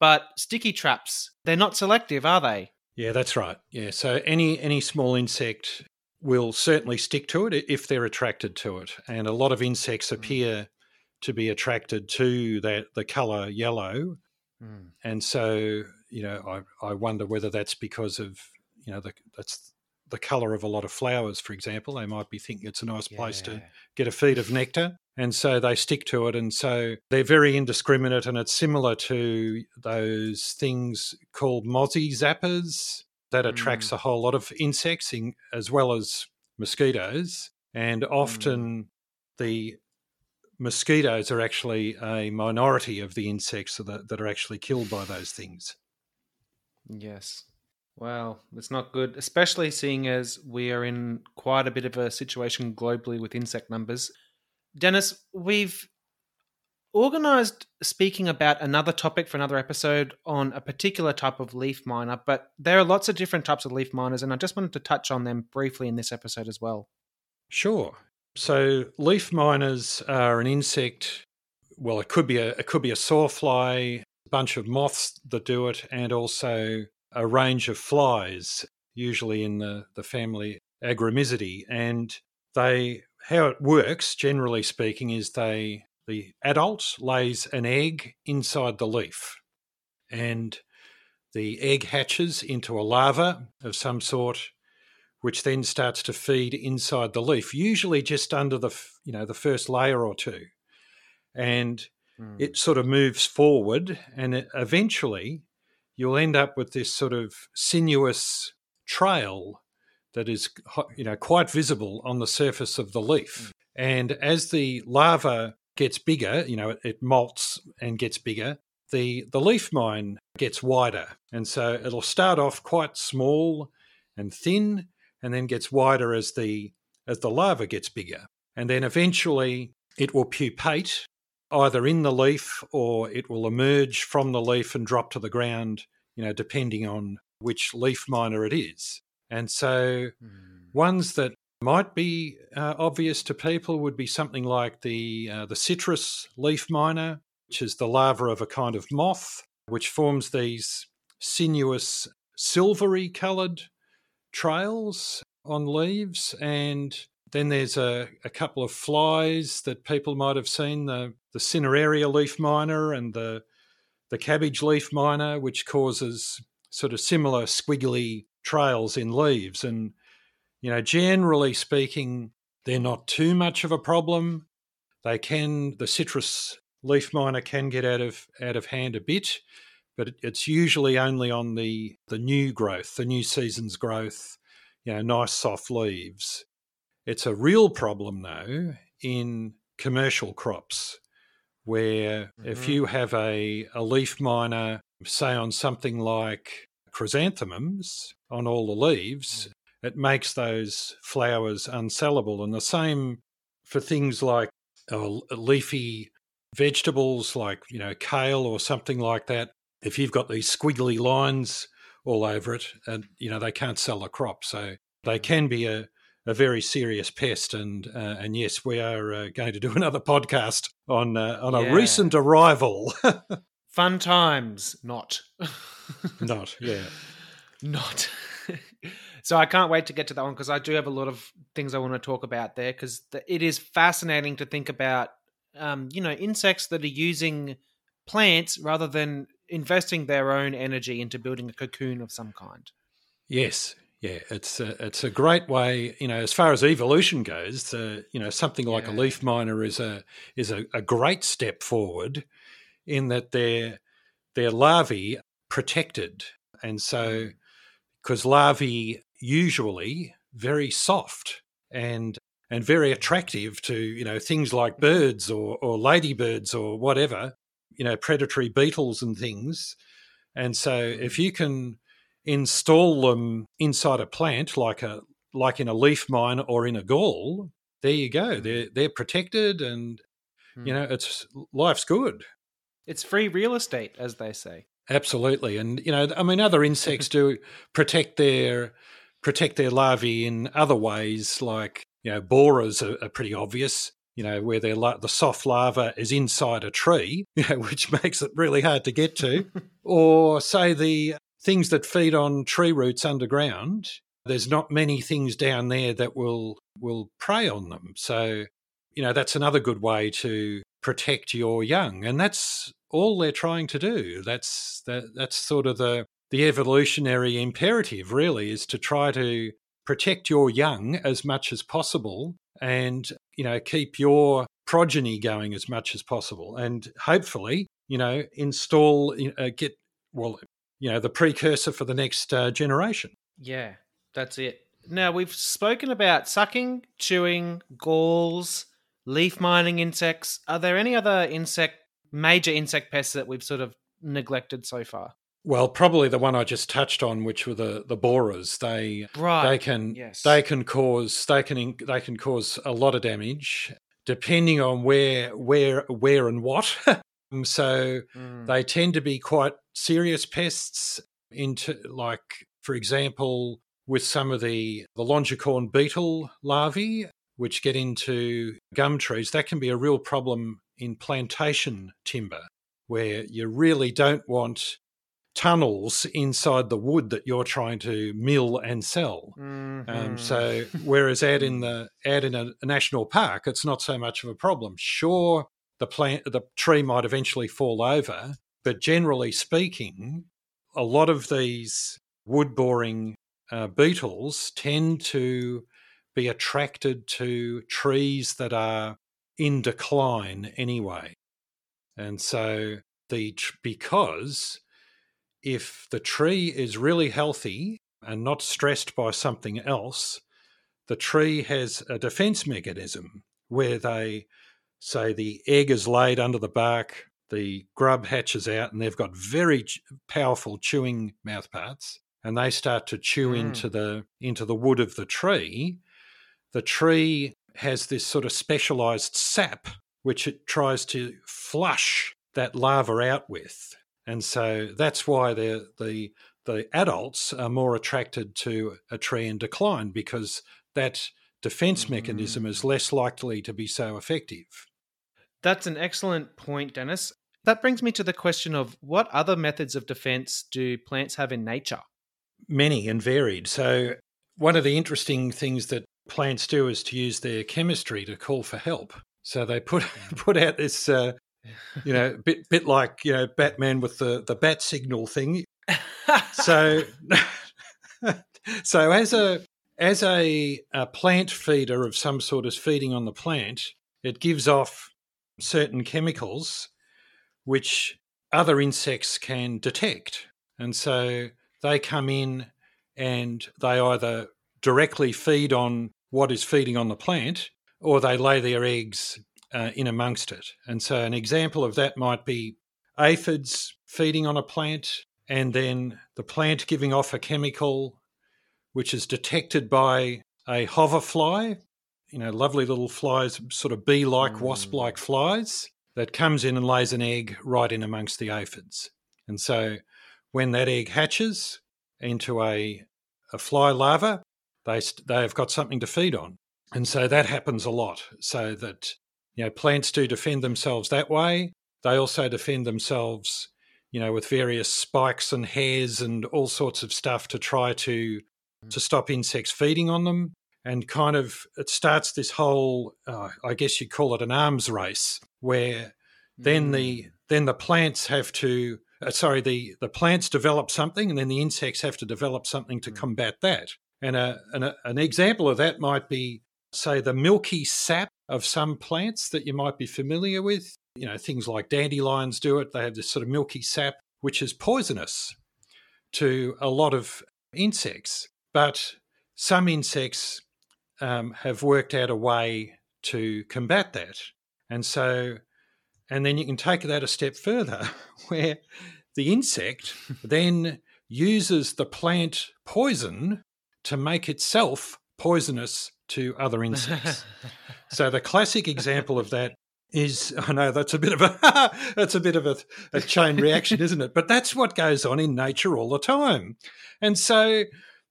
Speaker 1: But sticky traps, they're not selective, are they?
Speaker 2: Yeah, that's right. Yeah, so any any small insect will certainly stick to it if they're attracted to it. And a lot of insects mm. appear to be attracted to that the color yellow. Mm. And so, you know, I, I wonder whether that's because of, you know, the, that's the color of a lot of flowers, for example. They might be thinking it's a nice yeah. place to get a feed of nectar. And so they stick to it. And so they're very indiscriminate. And it's similar to those things called mozzie zappers that attracts mm. a whole lot of insects in, as well as mosquitoes. And often mm. the mosquitoes are actually a minority of the insects that, that are actually killed by those things.
Speaker 1: Yes. Well, it's not good, especially seeing as we are in quite a bit of a situation globally with insect numbers. Denis, we've organized speaking about another topic for another episode on a particular type of leaf miner, but there are lots of different types of leaf miners, and I just wanted to touch on them briefly in this episode as well.
Speaker 2: Sure. So, leaf miners are an insect. Well, it could be a it could be a sawfly, a bunch of moths that do it, and also a range of flies, usually in the, the family Agromyzidae. And they how it works, generally speaking, is they the adult lays an egg inside the leaf, and the egg hatches into a larva of some sort, which then starts to feed inside the leaf, usually just under the you know the first layer or two, and mm. it sort of moves forward, and eventually you'll end up with this sort of sinuous trail that is you know quite visible on the surface of the leaf. Mm. And as the larva gets bigger, you know, it, it molts and gets bigger, the the leaf mine gets wider. And so it'll start off quite small and thin and then gets wider as the as the larva gets bigger. And then eventually it will pupate either in the leaf or it will emerge from the leaf and drop to the ground, you know, depending on which leaf miner it is. And so mm. ones that might be uh, obvious to people would be something like the uh, the citrus leaf miner, which is the larva of a kind of moth, which forms these sinuous silvery coloured trails on leaves and then there's a, a couple of flies that people might have seen the, the cineraria leaf miner and the the cabbage leaf miner, which causes sort of similar squiggly trails in leaves. And, you know, generally speaking, they're not too much of a problem. They can, the citrus leaf miner can get out of out of hand a bit, but it's usually only on the the new growth, the new season's growth, you know, nice soft leaves. It's a real problem though in commercial crops where mm-hmm. if you have a, a leaf miner, say on something like chrysanthemums on all the leaves, mm. it makes those flowers unsellable. And the same for things like uh, leafy vegetables like, you know, kale or something like that. If you've got these squiggly lines all over it, and, you know, they can't sell the crop. So they mm. can be a, a very serious pest. And uh, and yes, we are uh, going to do another podcast on uh, on yeah. a recent arrival.
Speaker 1: Fun times, not.
Speaker 2: not, yeah.
Speaker 1: Not. so I can't wait to get to that one because I do have a lot of things I want to talk about there because the, it is fascinating to think about, um, you know, insects that are using plants rather than investing their own energy into building a cocoon of some kind.
Speaker 2: Yes, yeah, it's a, it's a great way. You know, as far as evolution goes, uh, you know, something like yeah. a leaf miner is a is a, a great step forward in that their their larvae protected, and so because mm. larvae usually very soft and and very attractive to you know things like birds or or ladybirds or whatever you know predatory beetles and things, and so if mm. you can install them inside a plant like a like in a leaf mine or in a gall, there you go. Mm. They're they're protected and you know it's life's good
Speaker 1: it's free real estate, as they say.
Speaker 2: Absolutely, and you know, I mean, other insects do protect their protect their larvae in other ways, like you know, borers are, are pretty obvious. You know, where their the soft larva is inside a tree, you know, which makes it really hard to get to, or say the things that feed on tree roots underground. There's not many things down there that will will prey on them. So, you know, that's another good way to protect your young, and that's all they're trying to do. That's that, that's sort of the the evolutionary imperative, really, is to try to protect your young as much as possible and, you know, keep your progeny going as much as possible. And hopefully, you know, install, uh, get, well, you know, the precursor for the next uh, generation.
Speaker 1: Yeah, that's it. Now, we've spoken about sucking, chewing, galls, leaf mining insects. Are there any other insect, major insect pests that we've sort of neglected so far?
Speaker 2: Well, probably the one I just touched on, which were the, the borers. They
Speaker 1: right.
Speaker 2: they can
Speaker 1: yes.
Speaker 2: they can cause they can they can cause a lot of damage depending on where where where and what. so mm. they tend to be quite serious pests. Into like for example, with some of the the longicorn beetle larvae, which get into gum trees, that can be a real problem in plantation timber, where you really don't want tunnels inside the wood that you're trying to mill and sell.
Speaker 1: Mm-hmm.
Speaker 2: Um, so, whereas out in the out in a, a, national park, it's not so much of a problem. Sure, the plant the tree might eventually fall over, but generally speaking, a lot of these wood boring uh, beetles tend to be attracted to trees that are in decline anyway. And so the because if the tree is really healthy and not stressed by something else, the tree has a defense mechanism where they say the egg is laid under the bark, the grub hatches out, and they've got very powerful chewing mouthparts, and they start to chew mm. into the into the wood of the tree. The tree has this sort of specialized sap which it tries to flush that larva out with. And so that's why the the the adults are more attracted to a tree in decline because that defense mechanism is less likely to be so effective.
Speaker 1: That's an excellent point, Denis. That brings me to the question of what other methods of defense do plants have in nature?
Speaker 2: Many and varied. So, one of the interesting things that plants do is to use their chemistry to call for help. So they put put out this uh, you know, bit bit like you know Batman with the the bat signal thing. so, so as a as a, a plant feeder of some sort is feeding on the plant, it gives off certain chemicals which other insects can detect, and so they come in and they either directly feed on what is feeding on the plant or they lay their eggs uh, in amongst it. And so, an example of that might be aphids feeding on a plant, and then the plant giving off a chemical which is detected by a hoverfly, you know, lovely little flies, sort of bee like, mm. wasp like flies, that comes in and lays an egg right in amongst the aphids. And so, when that egg hatches into a, a fly larva, they, they have got something to feed on. And so that happens a lot, so that you know, plants do defend themselves that way. They also defend themselves, you know, with various spikes and hairs and all sorts of stuff to try to mm. to stop insects feeding on them. And kind of it starts this whole, uh, I guess you'd call it an arms race, where then the mm. then the plants have to, uh, sorry, the the plants develop something, and then the insects have to develop something to mm. combat that. And a, an, a, an example of that might be, say, the milky sap of some plants that you might be familiar with. You know, things like dandelions do it. They have this sort of milky sap, which is poisonous to a lot of insects. But some insects um, have worked out a way to combat that. And so, and then you can take that a step further, where the insect then uses the plant poison to make itself poisonous to other insects. so the classic example of that is I know that's a bit of a that's a bit of a, a chain reaction, isn't it? But that's what goes on in nature all the time. And so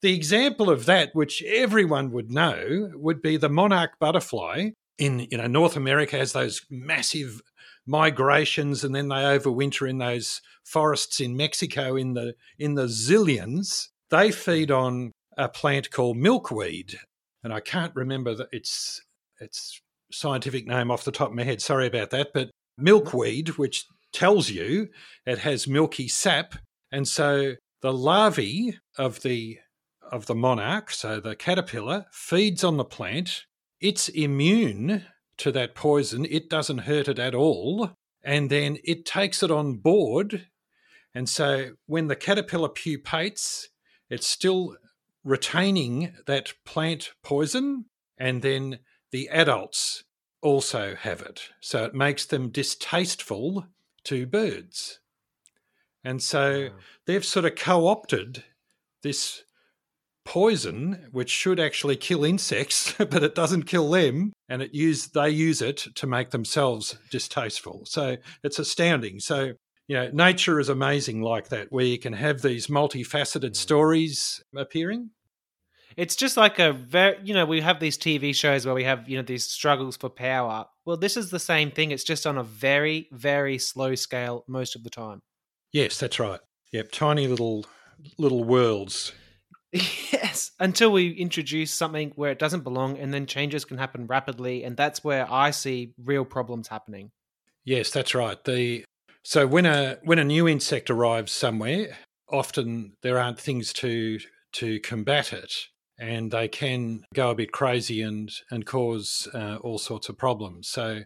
Speaker 2: the example of that, which everyone would know, would be the monarch butterfly. In you know North America has those massive migrations, and then they overwinter in those forests in Mexico in the in the zillions. They feed on a plant called milkweed, and I can't remember the, its its scientific name off the top of my head. Sorry about that, but milkweed, which tells you it has milky sap, and so the larvae of the of the monarch, so the caterpillar, feeds on the plant. It's immune to that poison, it doesn't hurt it at all. And then it takes it on board. And so when the caterpillar pupates, it's still retaining that plant poison. And then the adults also have it. So it makes them distasteful to birds. And so wow. they've sort of co opted this poison, which should actually kill insects, but it doesn't kill them, and it use they use it to make themselves distasteful. So it's astounding. So you know, nature is amazing like that, where you can have these multifaceted mm. stories appearing.
Speaker 1: It's just like a very, you know, we have these TV shows where we have, you know, these struggles for power. Well, this is the same thing. It's just on a very, very slow scale most of the time.
Speaker 2: Yes, that's right. Yep, tiny little little worlds.
Speaker 1: Yes, until we introduce something where it doesn't belong, and then changes can happen rapidly, and that's where I see real problems happening.
Speaker 2: Yes, that's right. The so when a when a new insect arrives somewhere, often there aren't things to to combat it, and they can go a bit crazy and and cause uh, all sorts of problems. So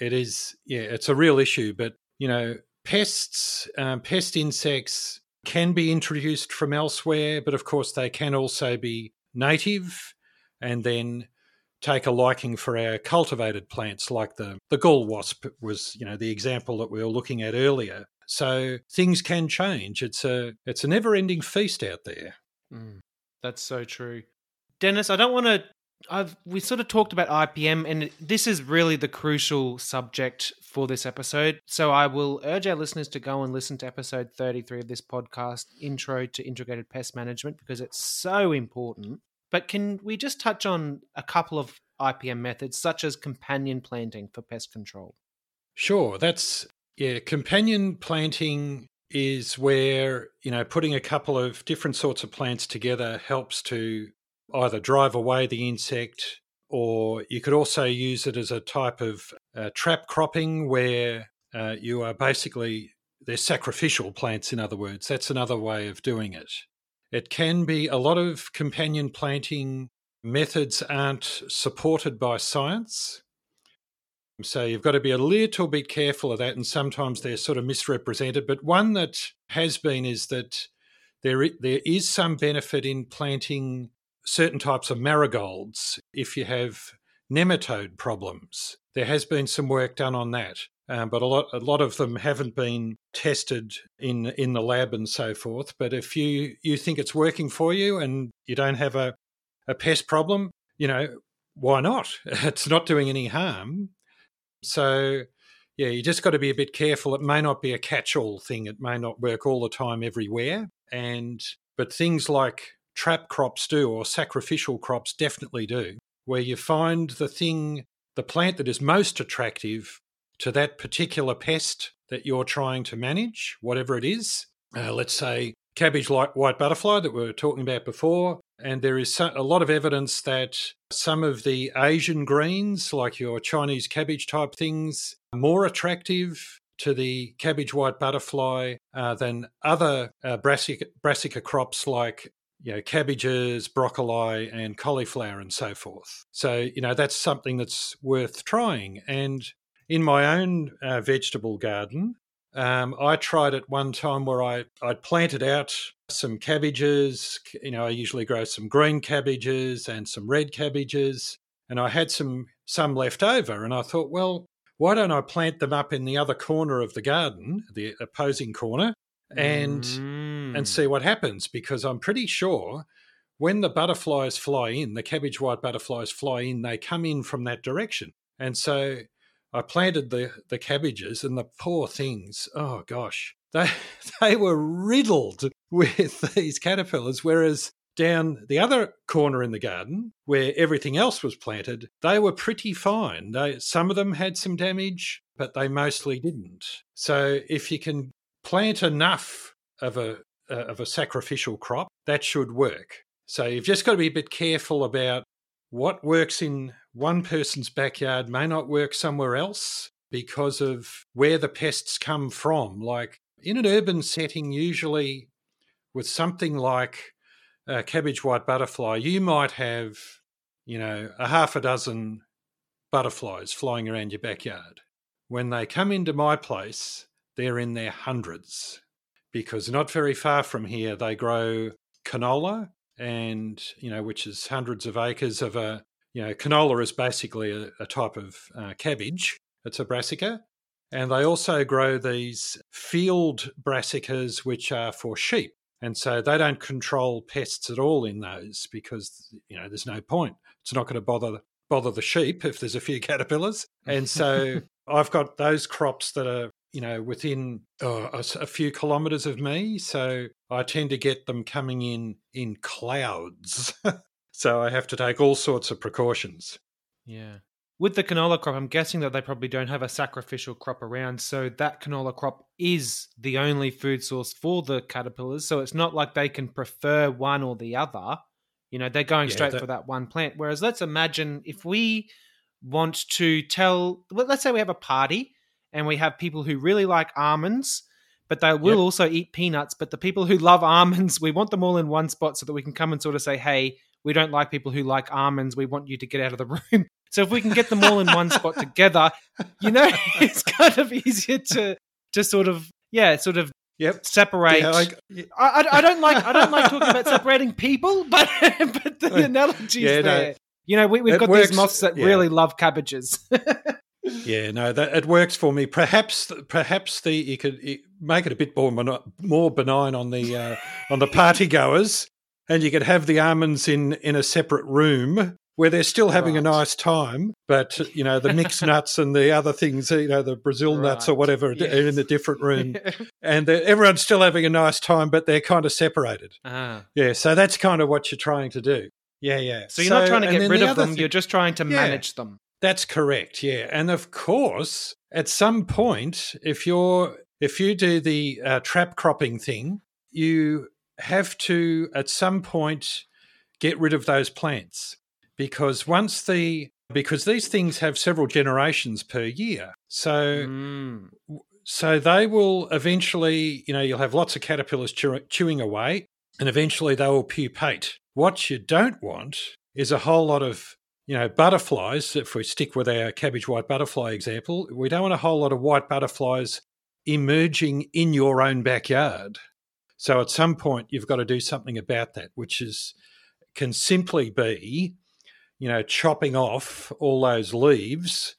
Speaker 2: it is yeah, it's a real issue. But you know, pests, um, pest insects can be introduced from elsewhere, but of course they can also be native and then take a liking for our cultivated plants like the, the gall wasp was you know the example that we were looking at earlier. So things can change. It's a it's a never ending feast out there.
Speaker 1: Mm, that's so true. Denis i don't want to I've we sort of talked about IPM, and this is really the crucial subject for this episode. So I will urge our listeners to go and listen to episode 33 of this podcast, Intro to Integrated Pest Management, because it's so important. But can we just touch on a couple of IPM methods, such as companion planting for pest control?
Speaker 2: Sure. That's, yeah, companion planting is where, you know, putting a couple of different sorts of plants together helps to either drive away the insect or you could also use it as a type of uh, trap cropping where uh, you are basically they're sacrificial plants in other words. That's another way of doing it. It can be a lot of companion planting methods aren't supported by science. So you've got to be a little bit careful of that and sometimes they're sort of misrepresented but one that has been is that there there is some benefit in planting certain types of marigolds if you have nematode problems. There has been some work done on that, um, but a lot a lot of them haven't been tested in in the lab and so forth. But if you you think it's working for you and you don't have a a pest problem, you know why not? It's not doing any harm. So yeah, you just got to be a bit careful. It may not be a catch-all thing. It may not work all the time everywhere. And but things like trap crops do, or sacrificial crops definitely do, where you find the thing, the plant that is most attractive to that particular pest that you're trying to manage, whatever it is. Uh, let's say cabbage like white butterfly that we were talking about before. And there is a lot of evidence that some of the Asian greens, like your Chinese cabbage type things, are more attractive to the cabbage white butterfly uh, than other uh, brassica, brassica crops like you know, cabbages, broccoli, and cauliflower, and so forth. So, you know, that's something that's worth trying. And in my own uh, vegetable garden, um, I tried it one time where I I planted out some cabbages. You know, I usually grow some green cabbages and some red cabbages, and I had some some left over, and I thought, well, why don't I plant them up in the other corner of the garden, the opposing corner, and mm. And hmm. see what happens because I'm pretty sure when the butterflies fly in, the cabbage white butterflies fly in, they come in from that direction. And so I planted the the cabbages and the poor things, oh gosh, they they were riddled with these caterpillars whereas down the other corner in the garden where everything else was planted, they were pretty fine. They, some of them had some damage, but they mostly didn't. So if you can plant enough of a uh, of a sacrificial crop, that should work. So you've just got to be a bit careful about what works in one person's backyard may not work somewhere else because of where the pests come from. Like in an urban setting, usually with something like a cabbage white butterfly, you might have, you know, a half a dozen butterflies flying around your backyard. When they come into my place, they're in their hundreds because not very far from here they grow canola and you know which is hundreds of acres of a you know canola is basically a, a type of uh, cabbage. It's a brassica. And they also grow these field brassicas which are for sheep. And so they don't control pests at all in those because you know there's no point. It's not going to bother bother the sheep if there's a few caterpillars. And so i've got those crops that are you know, within uh, a, a, few kilometres of me. So I tend to get them coming in in clouds. so I have to take all sorts of precautions.
Speaker 1: Yeah. With the canola crop, I'm guessing that they probably don't have a sacrificial crop around. So that canola crop is the only food source for the caterpillars. So it's not like they can prefer one or the other. You know, they're going yeah, straight that... for that one plant. Whereas let's imagine if we want to tell, well, let's say we have a party and we have people who really like almonds, but they will yep. also eat peanuts. But the people who love almonds, we want them all in one spot so that we can come and sort of say, hey, we don't like people who like almonds. We want you to get out of the room. So if we can get them all in one spot together, you know, it's kind of easier to to sort of yeah, sort of
Speaker 2: Yep.
Speaker 1: Separate. Yeah, I, I, I, don't like I don't like talking about separating people, but but the analogy yeah, there. No, you know, we, have got works, these moths that yeah. really love cabbages.
Speaker 2: Yeah, no, that it works for me. Perhaps, perhaps the you could make it a bit more more benign on the uh, on the party goers, and you could have the almonds in in a separate room where they're still having right. a nice time, but you know the mixed nuts and the other things, you know the Brazil right. nuts or whatever, yes. are in a different room, and everyone's still having a nice time, but they're kind of separated. Ah. Yeah, so that's kind of what you're trying to do. Yeah, yeah.
Speaker 1: So you're so, not trying to get rid the of them; thing, you're just trying to yeah. manage them.
Speaker 2: That's correct. Yeah, and of course, at some point, if you're if you do the uh, trap cropping thing, you have to at some point get rid of those plants because once the because these things have several generations per year, so. Mm. So they will eventually, you know, you'll have lots of caterpillars chew- chewing away, and eventually they will pupate. What you don't want is a whole lot of you know, butterflies, if we stick with our cabbage white butterfly example, we don't want a whole lot of white butterflies emerging in your own backyard. So at some point, you've got to do something about that, which is can simply be, you know, chopping off all those leaves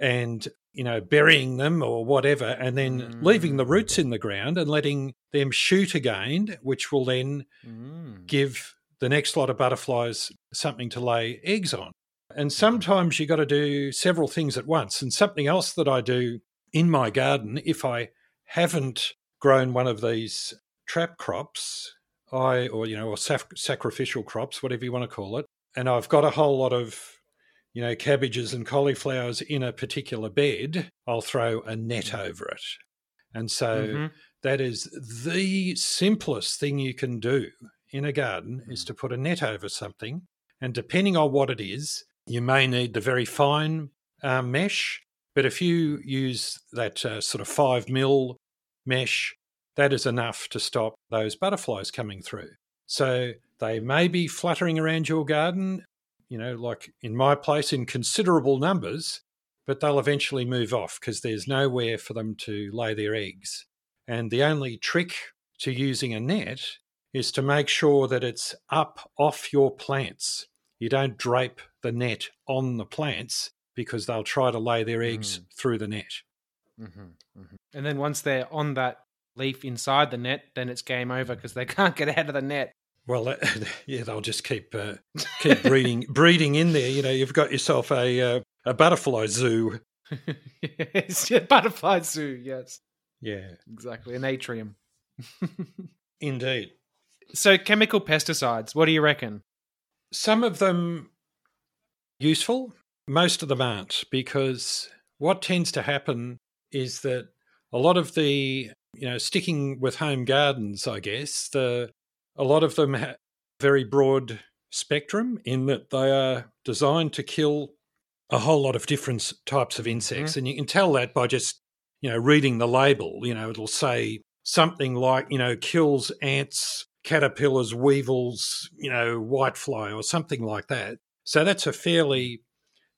Speaker 2: and you know burying them or whatever, and then mm. leaving the mm. roots in the ground and letting them shoot again, which will then mm. give the next lot of butterflies something to lay eggs on. And sometimes you got to do several things at once. And something else that I do in my garden, if I haven't grown one of these trap crops, I or you know, or sac- sacrificial crops, whatever you want to call it, and I've got a whole lot of you know cabbages and cauliflowers in a particular bed, I'll throw a net mm-hmm. over it. And so mm-hmm. that is the simplest thing you can do in a garden is mm. to put a net over something. And depending on what it is, you may need the very fine uh, mesh, but if you use that uh, sort of five mil mesh, that is enough to stop those butterflies coming through. So they may be fluttering around your garden, you know, like in my place in considerable numbers, but they'll eventually move off because there's nowhere for them to lay their eggs. And the only trick to using a net is to make sure that it's up off your plants. You don't drape the net on the plants because they'll try to lay their eggs mm. through the net.
Speaker 1: Mm-hmm, mm-hmm. And then once they're on that leaf inside the net, then it's game over because they can't get out of the net.
Speaker 2: Well, yeah, they'll just keep uh, keep breeding breeding in there. You know, you've got yourself a uh, a butterfly zoo.
Speaker 1: yes, yeah, butterfly zoo. Yes.
Speaker 2: Yeah.
Speaker 1: Exactly, an atrium.
Speaker 2: Indeed.
Speaker 1: So, chemical pesticides. What do you reckon?
Speaker 2: Some of them useful. Most of them aren't, because what tends to happen is that a lot of the, you know, sticking with home gardens, I guess, the a lot of them have very broad spectrum in that they are designed to kill a whole lot of different types of insects, mm-hmm. and you can tell that by just you know reading the label. You know, it'll say something like you know kills ants, caterpillars, weevils, you know, whitefly or something like that. So that's a fairly,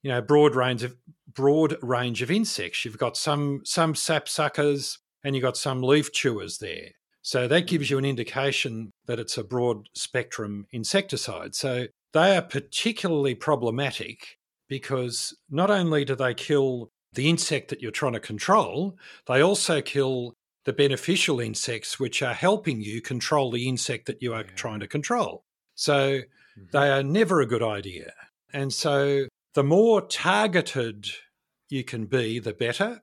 Speaker 2: you know, broad range of broad range of insects. You've got some some sap suckers and you've got some leaf chewers there. So that gives mm. you an indication that it's a broad spectrum insecticide. So they are particularly problematic because not only do they kill the insect that you're trying to control, they also kill the beneficial insects which are helping you control the insect that you are yeah. trying to control. So. They are never a good idea. And so the more targeted you can be, the better.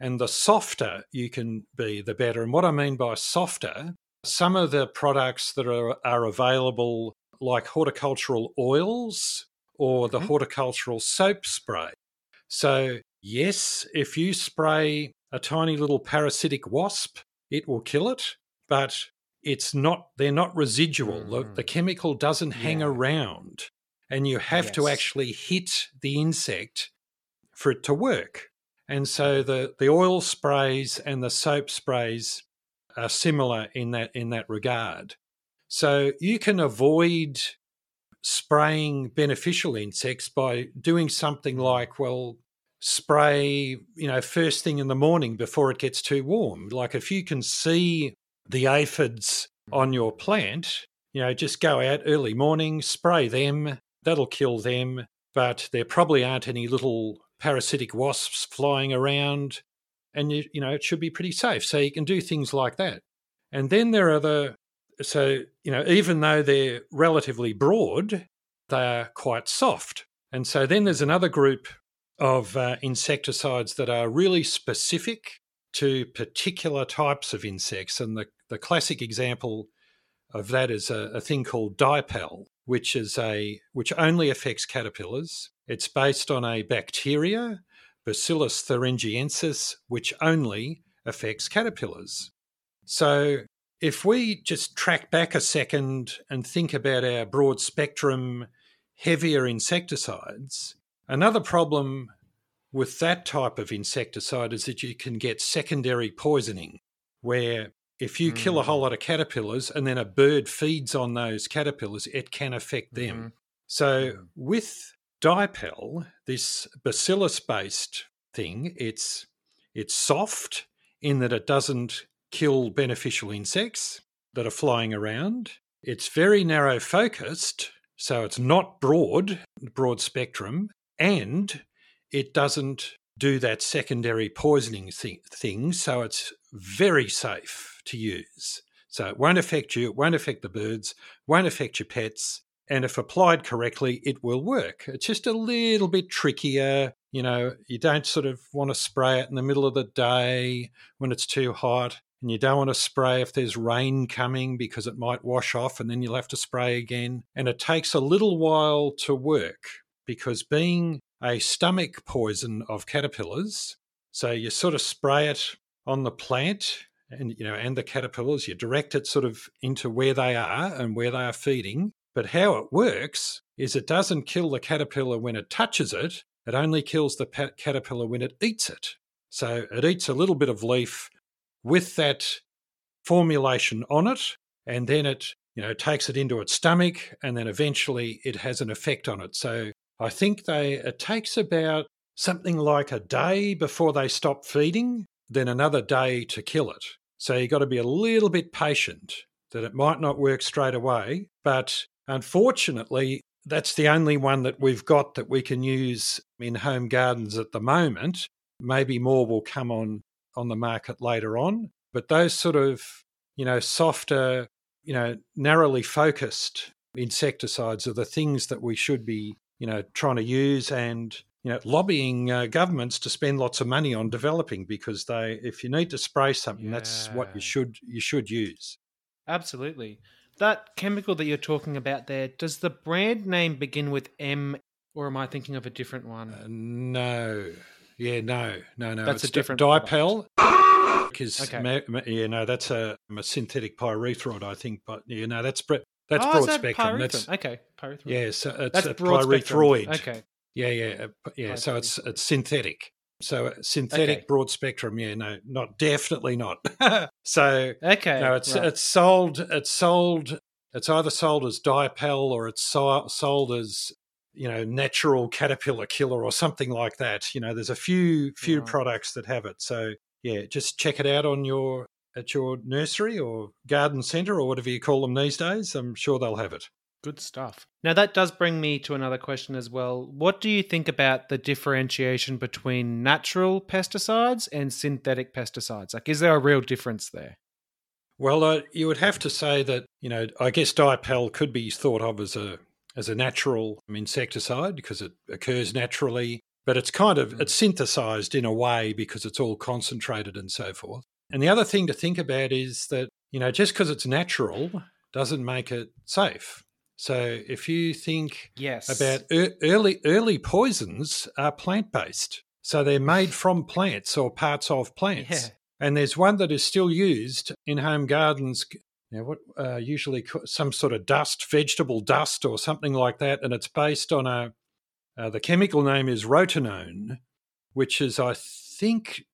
Speaker 2: And the softer you can be, the better. And what I mean by softer, some of the products that are, are available, like horticultural oils or the mm-hmm. horticultural soap spray. So, yes, if you spray a tiny little parasitic wasp, it will kill it, but it's not they're not residual. Mm. The, the, chemical doesn't hang yeah. around and you have yes. to actually hit the insect for it to work. And so the, the oil sprays and the soap sprays are similar in that in that regard. So you can avoid spraying beneficial insects by doing something mm. like, well, spray, you know, first thing in the morning before it gets too warm. Like if you can see the aphids on your plant, you know, just go out early morning, spray them, that'll kill them. But there probably aren't any little parasitic wasps flying around. And, you, you know, it should be pretty safe. So you can do things like that. And then there are the, so, you know, even though they're relatively broad, they are quite soft. And so then there's another group of uh, insecticides that are really specific to particular types of insects. And the, the classic example of that is a, a thing called Dipel, which is a which only affects caterpillars. It's based on a bacteria, Bacillus thuringiensis, which only affects caterpillars. So if we just track back a second and think about our broad spectrum, heavier insecticides, Another problem with that type of insecticide is that you can get secondary poisoning, where if you mm. kill a whole mm. lot of caterpillars and then a bird feeds on those caterpillars, it can affect them. Mm-hmm. So mm. with Dipel, this bacillus based thing, it's it's soft in that it doesn't kill beneficial insects that are flying around. It's very narrow focused, so it's not broad, broad spectrum, and it doesn't do that secondary poisoning thing, so it's very safe to use. So it won't affect you, it won't affect the birds, won't affect your pets, and if applied correctly, it will work. It's just a little bit trickier. You know, you don't sort of want to spray it in the middle of the day when it's too hot, and you don't want to spray if there's rain coming because it might wash off and then you'll have to spray again. And it takes a little while to work because being a stomach poison of caterpillars, so you sort of spray it on the plant and you know and the caterpillars, you direct it sort of into where they are and where they are feeding. But how it works is it doesn't kill the caterpillar when it touches it, it only kills the caterpillar when it eats it. So it eats a little bit of leaf with that formulation on it, and then it you know takes it into its stomach, and then eventually it has an effect on it. So I think they it takes about something like a day before they stop feeding, then another day to kill it. So you've got to be a little bit patient that it might not work straight away. But unfortunately, that's the only one that we've got that we can use in home gardens at the moment. Maybe more will come on on the market later on. But those sort of, you know, softer, you know, narrowly focused insecticides are the things that we should be you know, trying to use and you know, lobbying uh, governments to spend lots of money on developing because they, if you need to spray something, yeah. that's what you should you should use.
Speaker 1: Absolutely. That chemical that you're talking about there, does the brand name begin with M, or am I thinking of a different one?
Speaker 2: Uh, no. Yeah, no, no, no.
Speaker 1: That's it's a different
Speaker 2: dipel. Because okay. yeah, no, that's a, a synthetic pyrethroid, I think. But yeah, no, that's that's oh, broad that spectrum. That's
Speaker 1: okay. Pyrethroid.
Speaker 2: Yeah, so it's That's a pyrethroid.
Speaker 1: Okay.
Speaker 2: Yeah, yeah, uh, yeah. So it's it's synthetic. So uh, synthetic okay. broad spectrum. Yeah, no, not definitely not. so
Speaker 1: okay.
Speaker 2: No, it's right. it's sold it's sold it's either sold as Dipel or it's sold as you know natural caterpillar killer or something like that. You know, there's a few few right. products that have it. So yeah, just check it out on your at your nursery or garden centre or whatever you call them these days. I'm sure they'll have it.
Speaker 1: Good stuff. Now, that does bring me to another question as well. What do you think about the differentiation between natural pesticides and synthetic pesticides? Like, is there a real difference there?
Speaker 2: Well, uh, you would have to say that, you know, I guess dipel could be thought of as a as a natural insecticide because it occurs naturally, but it's kind of mm. it's synthesized in a way because it's all concentrated and so forth. And the other thing to think about is that, you know, just because it's natural doesn't make it safe. So if you think
Speaker 1: yes.
Speaker 2: about early early poisons are plant based, so they're made from plants or parts of plants. Yeah. And there's one that is still used in home gardens. Know, what uh, usually some sort of dust, vegetable dust, or something like that, and it's based on a. Uh, the chemical name is rotenone, which is, I think,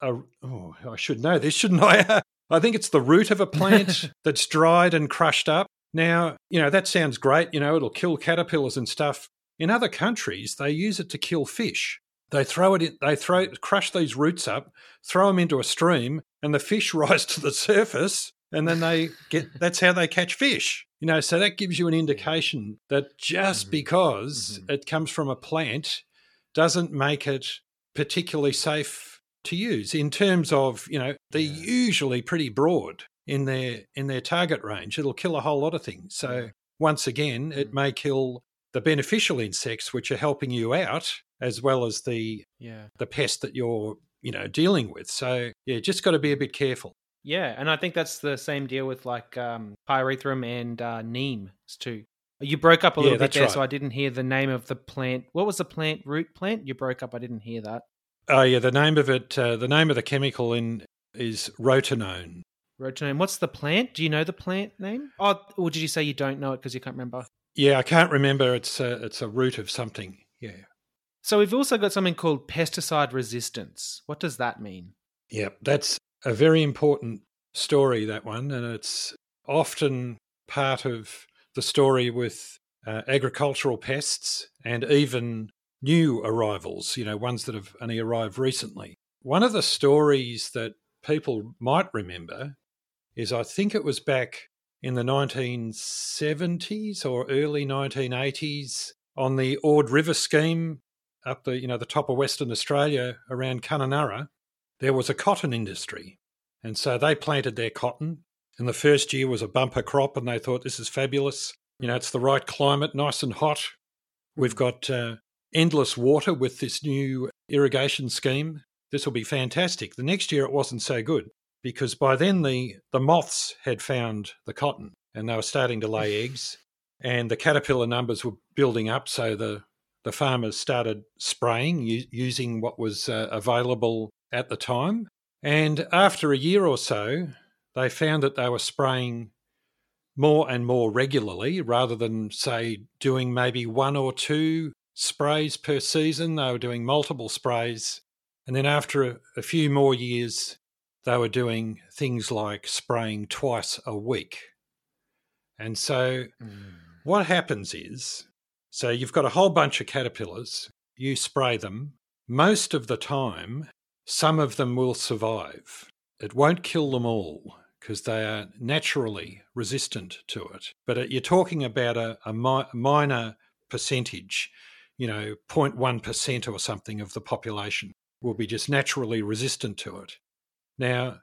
Speaker 2: a, oh, I should know this, shouldn't I? I think it's the root of a plant that's dried and crushed up now, you know, that sounds great. You know, it'll kill caterpillars and stuff. In other countries, they use it to kill fish. They throw it in, they throw, crush these roots up, throw them into a stream, and the fish rise to the surface. And then they get, that's how they catch fish. You know, so that gives you an indication that just mm-hmm. because mm-hmm. it comes from a plant doesn't make it particularly safe to use in terms of, you know, they're yeah. usually pretty broad in their in their target range, it'll kill a whole lot of things. So once again, it mm. may kill the beneficial insects which are helping you out as well as the
Speaker 1: yeah.
Speaker 2: the pest that you're you know dealing with. So yeah, just got to be a bit careful.
Speaker 1: Yeah, and I think that's the same deal with like um, pyrethrum and uh, neem too. You broke up a little yeah, bit there, right. so I didn't hear the name of the plant. What was the plant? Root plant? You broke up. I didn't hear that.
Speaker 2: Oh yeah, the name of it. Uh, the name of the chemical in is rotenone.
Speaker 1: Rotenone. What's the plant? Do you know the plant name? Oh, or did you say you don't know it because you can't remember?
Speaker 2: Yeah, I can't remember. It's a, it's a root of something. Yeah.
Speaker 1: So we've also got something called pesticide resistance. What does that mean?
Speaker 2: Yeah, that's a very important story, that one. And it's often part of the story with uh, agricultural pests and even new arrivals, you know, ones that have only arrived recently. One of the stories that people might remember is I think it was back in the 1970s or early 1980s on the Ord River scheme up the you know the top of Western Australia around Kununurra, there was a cotton industry, and so they planted their cotton. And the first year was a bumper crop, and they thought this is fabulous. You know, it's the right climate, nice and hot. We've got uh, endless water with this new irrigation scheme. This will be fantastic. The next year it wasn't so good because by then the, the moths had found the cotton and they were starting to lay eggs and the caterpillar numbers were building up so the, the farmers started spraying u- using what was uh, available at the time. And after a year or so they found that they were spraying more and more regularly rather than say doing maybe one or two sprays per season. They were doing multiple sprays. And then after a, a few more years they were doing things like spraying twice a week. And so mm. what happens is so you've got a whole bunch of caterpillars, you spray them. Most of the time, some of them will survive. It won't kill them all because they are naturally resistant to it. But you're talking about a, a mi- minor percentage, you know, 0.1% or something of the population will be just naturally resistant to it. Now,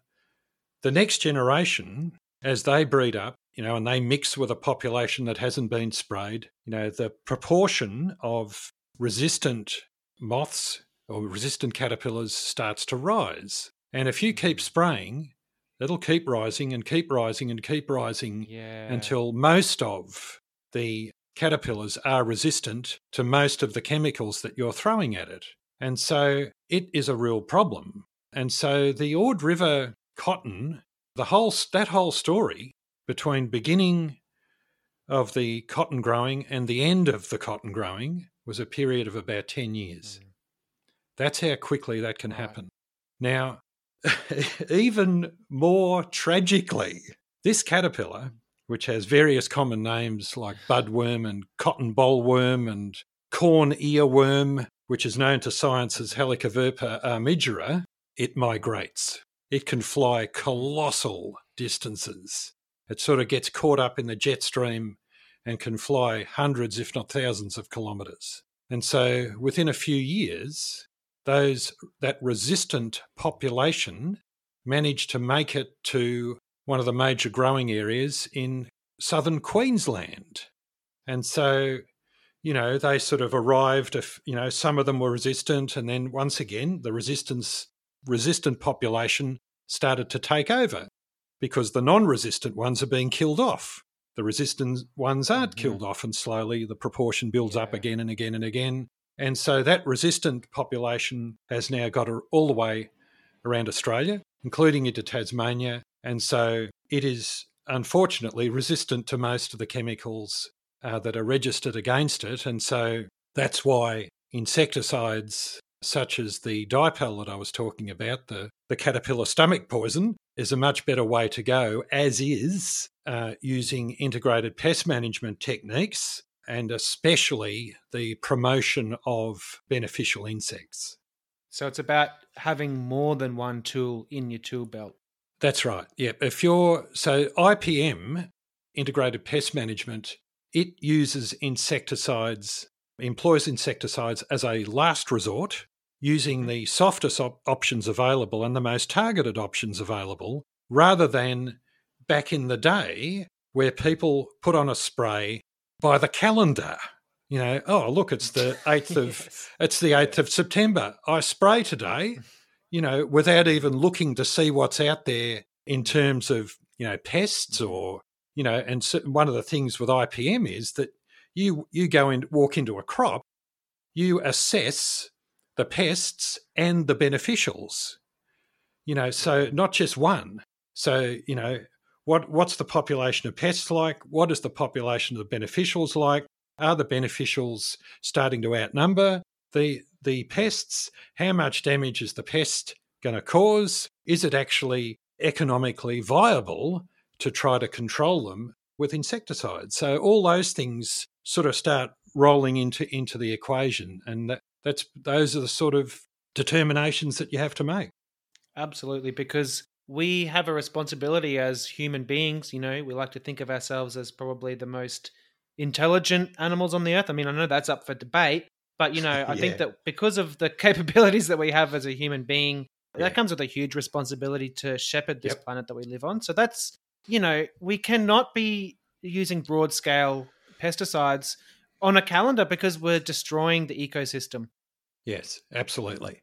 Speaker 2: the next generation, as they breed up, you know, and they mix with a population that hasn't been sprayed, you know, the proportion of resistant moths or resistant caterpillars starts to rise. And if you keep mm. spraying, it'll keep rising and keep rising and keep rising
Speaker 1: yeah.
Speaker 2: until most of the caterpillars are resistant to most of the chemicals that you're throwing at it. And so it is a real problem. And so the Ord River cotton, the whole that whole story between beginning of the cotton growing and the end of the cotton growing was a period of about 10 years. Mm. That's how quickly that can happen. Now, even more tragically, this caterpillar which has various common names like budworm and cotton bollworm and corn earworm, which is known to science as Helicoverpa armigera, it migrates. It can fly colossal distances. It sort of gets caught up in the jet stream and can fly hundreds, if not thousands, of kilometres. And so within a few years, those that resistant population managed to make it to one of the major growing areas in southern Queensland. And so, you know, they sort of arrived, if you know, some of them were resistant. And then once again, the resistance, resistant population started to take over because the non resistant ones are being killed off. The resistant ones aren't mm-hmm. killed off, and slowly the proportion builds yeah. up again and again and again. And so that resistant population has now got all the way around Australia, including into Tasmania. And so it is unfortunately resistant to most of the chemicals uh, that are registered against it. And so that's why insecticides such as the Dipel that I was talking about, the, the caterpillar stomach poison, is a much better way to go, as is uh, using integrated pest management techniques and especially the promotion of beneficial insects.
Speaker 1: So it's about having more than one tool in your tool belt.
Speaker 2: That's right. Yeah. If you're so IPM, integrated pest management, it uses insecticides, employs insecticides as a last resort, using the softest op- options available and the most targeted options available, rather than back in the day where people put on a spray by the calendar. You know, oh look, it's the eighth of yes. it's the eighth of September. I spray today, you know, without even looking to see what's out there in terms of you know pests mm-hmm. or you know. And so one of the things with IPM is that you you go and walk into a crop, you assess the pests and the beneficials. You know, so not just one. So you know, what what's the population of pests like? What is the population of the beneficials like? Are the beneficials starting to outnumber the the pests? How much damage is the pest going to cause? Is it actually economically viable to try to control them with insecticides? So all those things sort of start rolling into into the equation, and that, that's those are the sort of determinations that you have to make.
Speaker 1: Absolutely, because we have a responsibility as human beings. You know, we like to think of ourselves as probably the most intelligent animals on the earth. I mean, I know that's up for debate, but you know, I yeah. think that because of the capabilities that we have as a human being, yeah. that comes with a huge responsibility to shepherd this yep. planet that we live on. So that's, you know, we cannot be using broad scale pesticides on a calendar because we're destroying the ecosystem.
Speaker 2: Yes, absolutely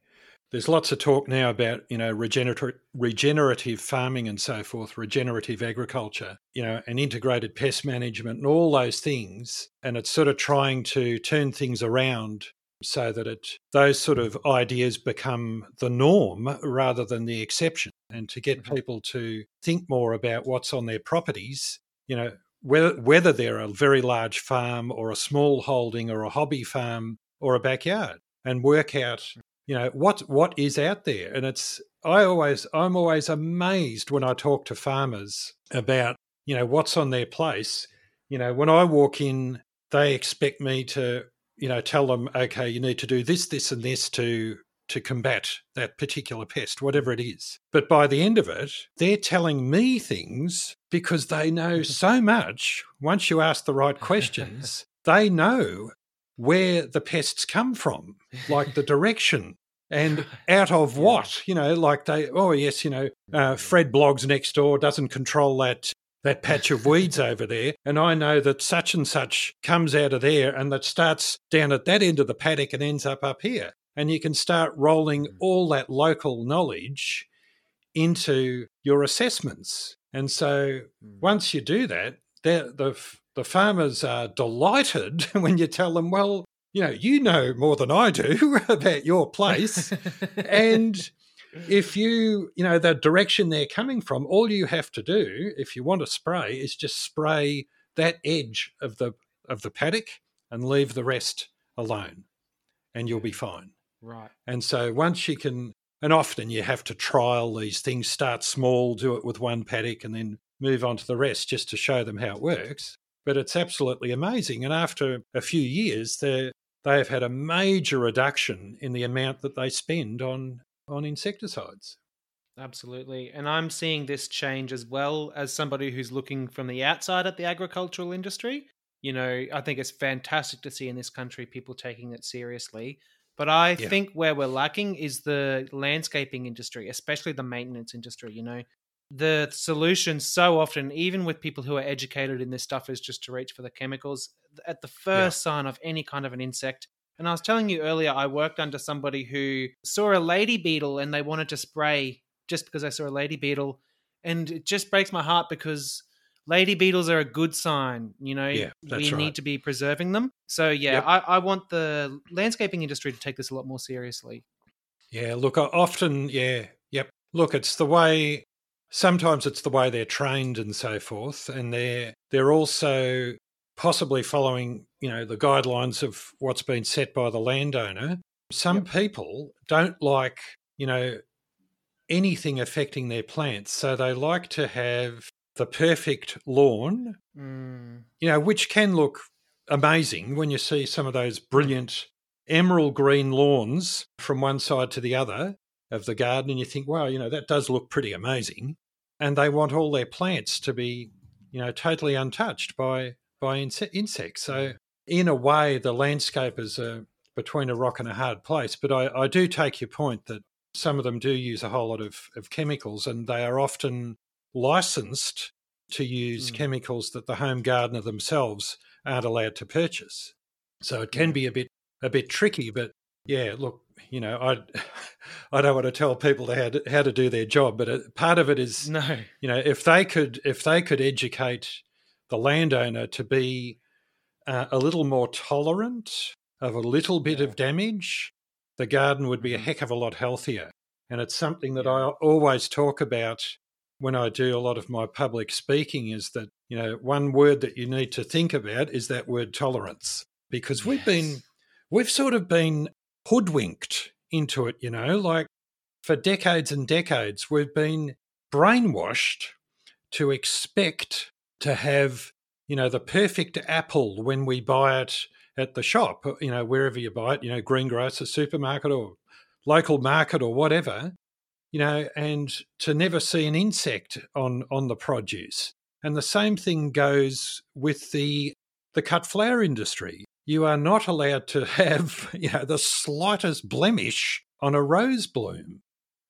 Speaker 2: there's lots of talk now about you know regenerative regenerative farming and so forth regenerative agriculture you know and integrated pest management and all those things and it's sort of trying to turn things around so that it those sort of ideas become the norm rather than the exception and to get mm-hmm. people to think more about what's on their properties you know whether whether they're a very large farm or a small holding or a hobby farm or a backyard and work out mm. you know what what is out there. And it's i always i'm always amazed when i talk to farmers about you know what's on their place. You know when i walk in they expect me to you know tell them okay you need to do this this and this to to combat that particular pest whatever it is. But by the end of it they're telling me things because they know so much once you ask the right questions they know where the pests come from, like the direction and out of what you know like they oh yes you know uh, fred blogs next door doesn't control that that patch of weeds over there and i know that such and such comes out of there and that starts down at that end of the paddock and ends up up here. And you can start rolling mm. all that local knowledge into your assessments and so mm. once you do that the the farmers are delighted when you tell them well you know, you know more than I do about your place. and if you, you know, the direction they're coming from, all you have to do if you want to spray is just spray that edge of the of the paddock and leave the rest alone and you'll be fine.
Speaker 1: Right.
Speaker 2: And so once you can and often you have to trial these things, start small, do it with one paddock and then move on to the rest just to show them how it works. But it's absolutely amazing. And after a few years, they have had a major reduction in the amount that they spend on on insecticides.
Speaker 1: Absolutely. And I'm seeing this change as well as somebody who's looking from the outside at the agricultural industry. You know, I think it's fantastic to see in this country people taking it seriously. But I yeah. think where we're lacking is the landscaping industry, especially the maintenance industry. You know, the solution so often, even with people who are educated in this stuff, is just to reach for the chemicals at the first yeah. sign of any kind of an insect. And I was telling you earlier, I worked under somebody who saw a lady beetle and they wanted to spray just because I saw a lady beetle. And it just breaks my heart because lady beetles are a good sign. You know,
Speaker 2: yeah,
Speaker 1: we
Speaker 2: right.
Speaker 1: need to be preserving them. So yeah, yep. I, I, want the landscaping industry to take this a lot more seriously.
Speaker 2: Yeah, look, often, yeah, yep. Look, it's the way. Sometimes it's the way they're trained and so forth, and they're they're also possibly following, you know, the guidelines of what's been set by the landowner. Some yep. people don't like, you know, anything affecting their plants, so they like to have the perfect lawn, mm. you know, which can look amazing when you see some of those brilliant emerald green lawns from one side to the other of the garden. And you think, wow, you know, that does look pretty amazing. And they want all their plants to be, you know, totally untouched by, by inse- insects. So, in a way, the landscapers are between a rock and a hard place. But I, I do take your point that some of them do use a whole lot of, of chemicals and they are often licensed to use mm. chemicals that the home gardener themselves aren't allowed to purchase. So it can be a bit a bit tricky, but yeah, look, you know, I I don't want to tell people how to, how to do their job, but part of it is
Speaker 1: no,
Speaker 2: you know, if they could if they could educate the landowner to be uh, a little more tolerant of a little bit yeah. of damage, the garden would be a mm. heck of a lot healthier. And it's something that I always talk about when I do a lot of my public speaking is that, you know, one word that you need to think about is that word tolerance, because we've been, we've sort of been hoodwinked into it, you know, like for decades and decades, we've been brainwashed to expect to have, you know, the perfect apple when we buy it at the shop, you know, wherever you buy it, you know, greengrocer, supermarket or local market or whatever you know, and to never see an insect on on the produce. And the same thing goes with the the cut flower industry. You are not allowed to have, you know, the slightest blemish on a rose bloom.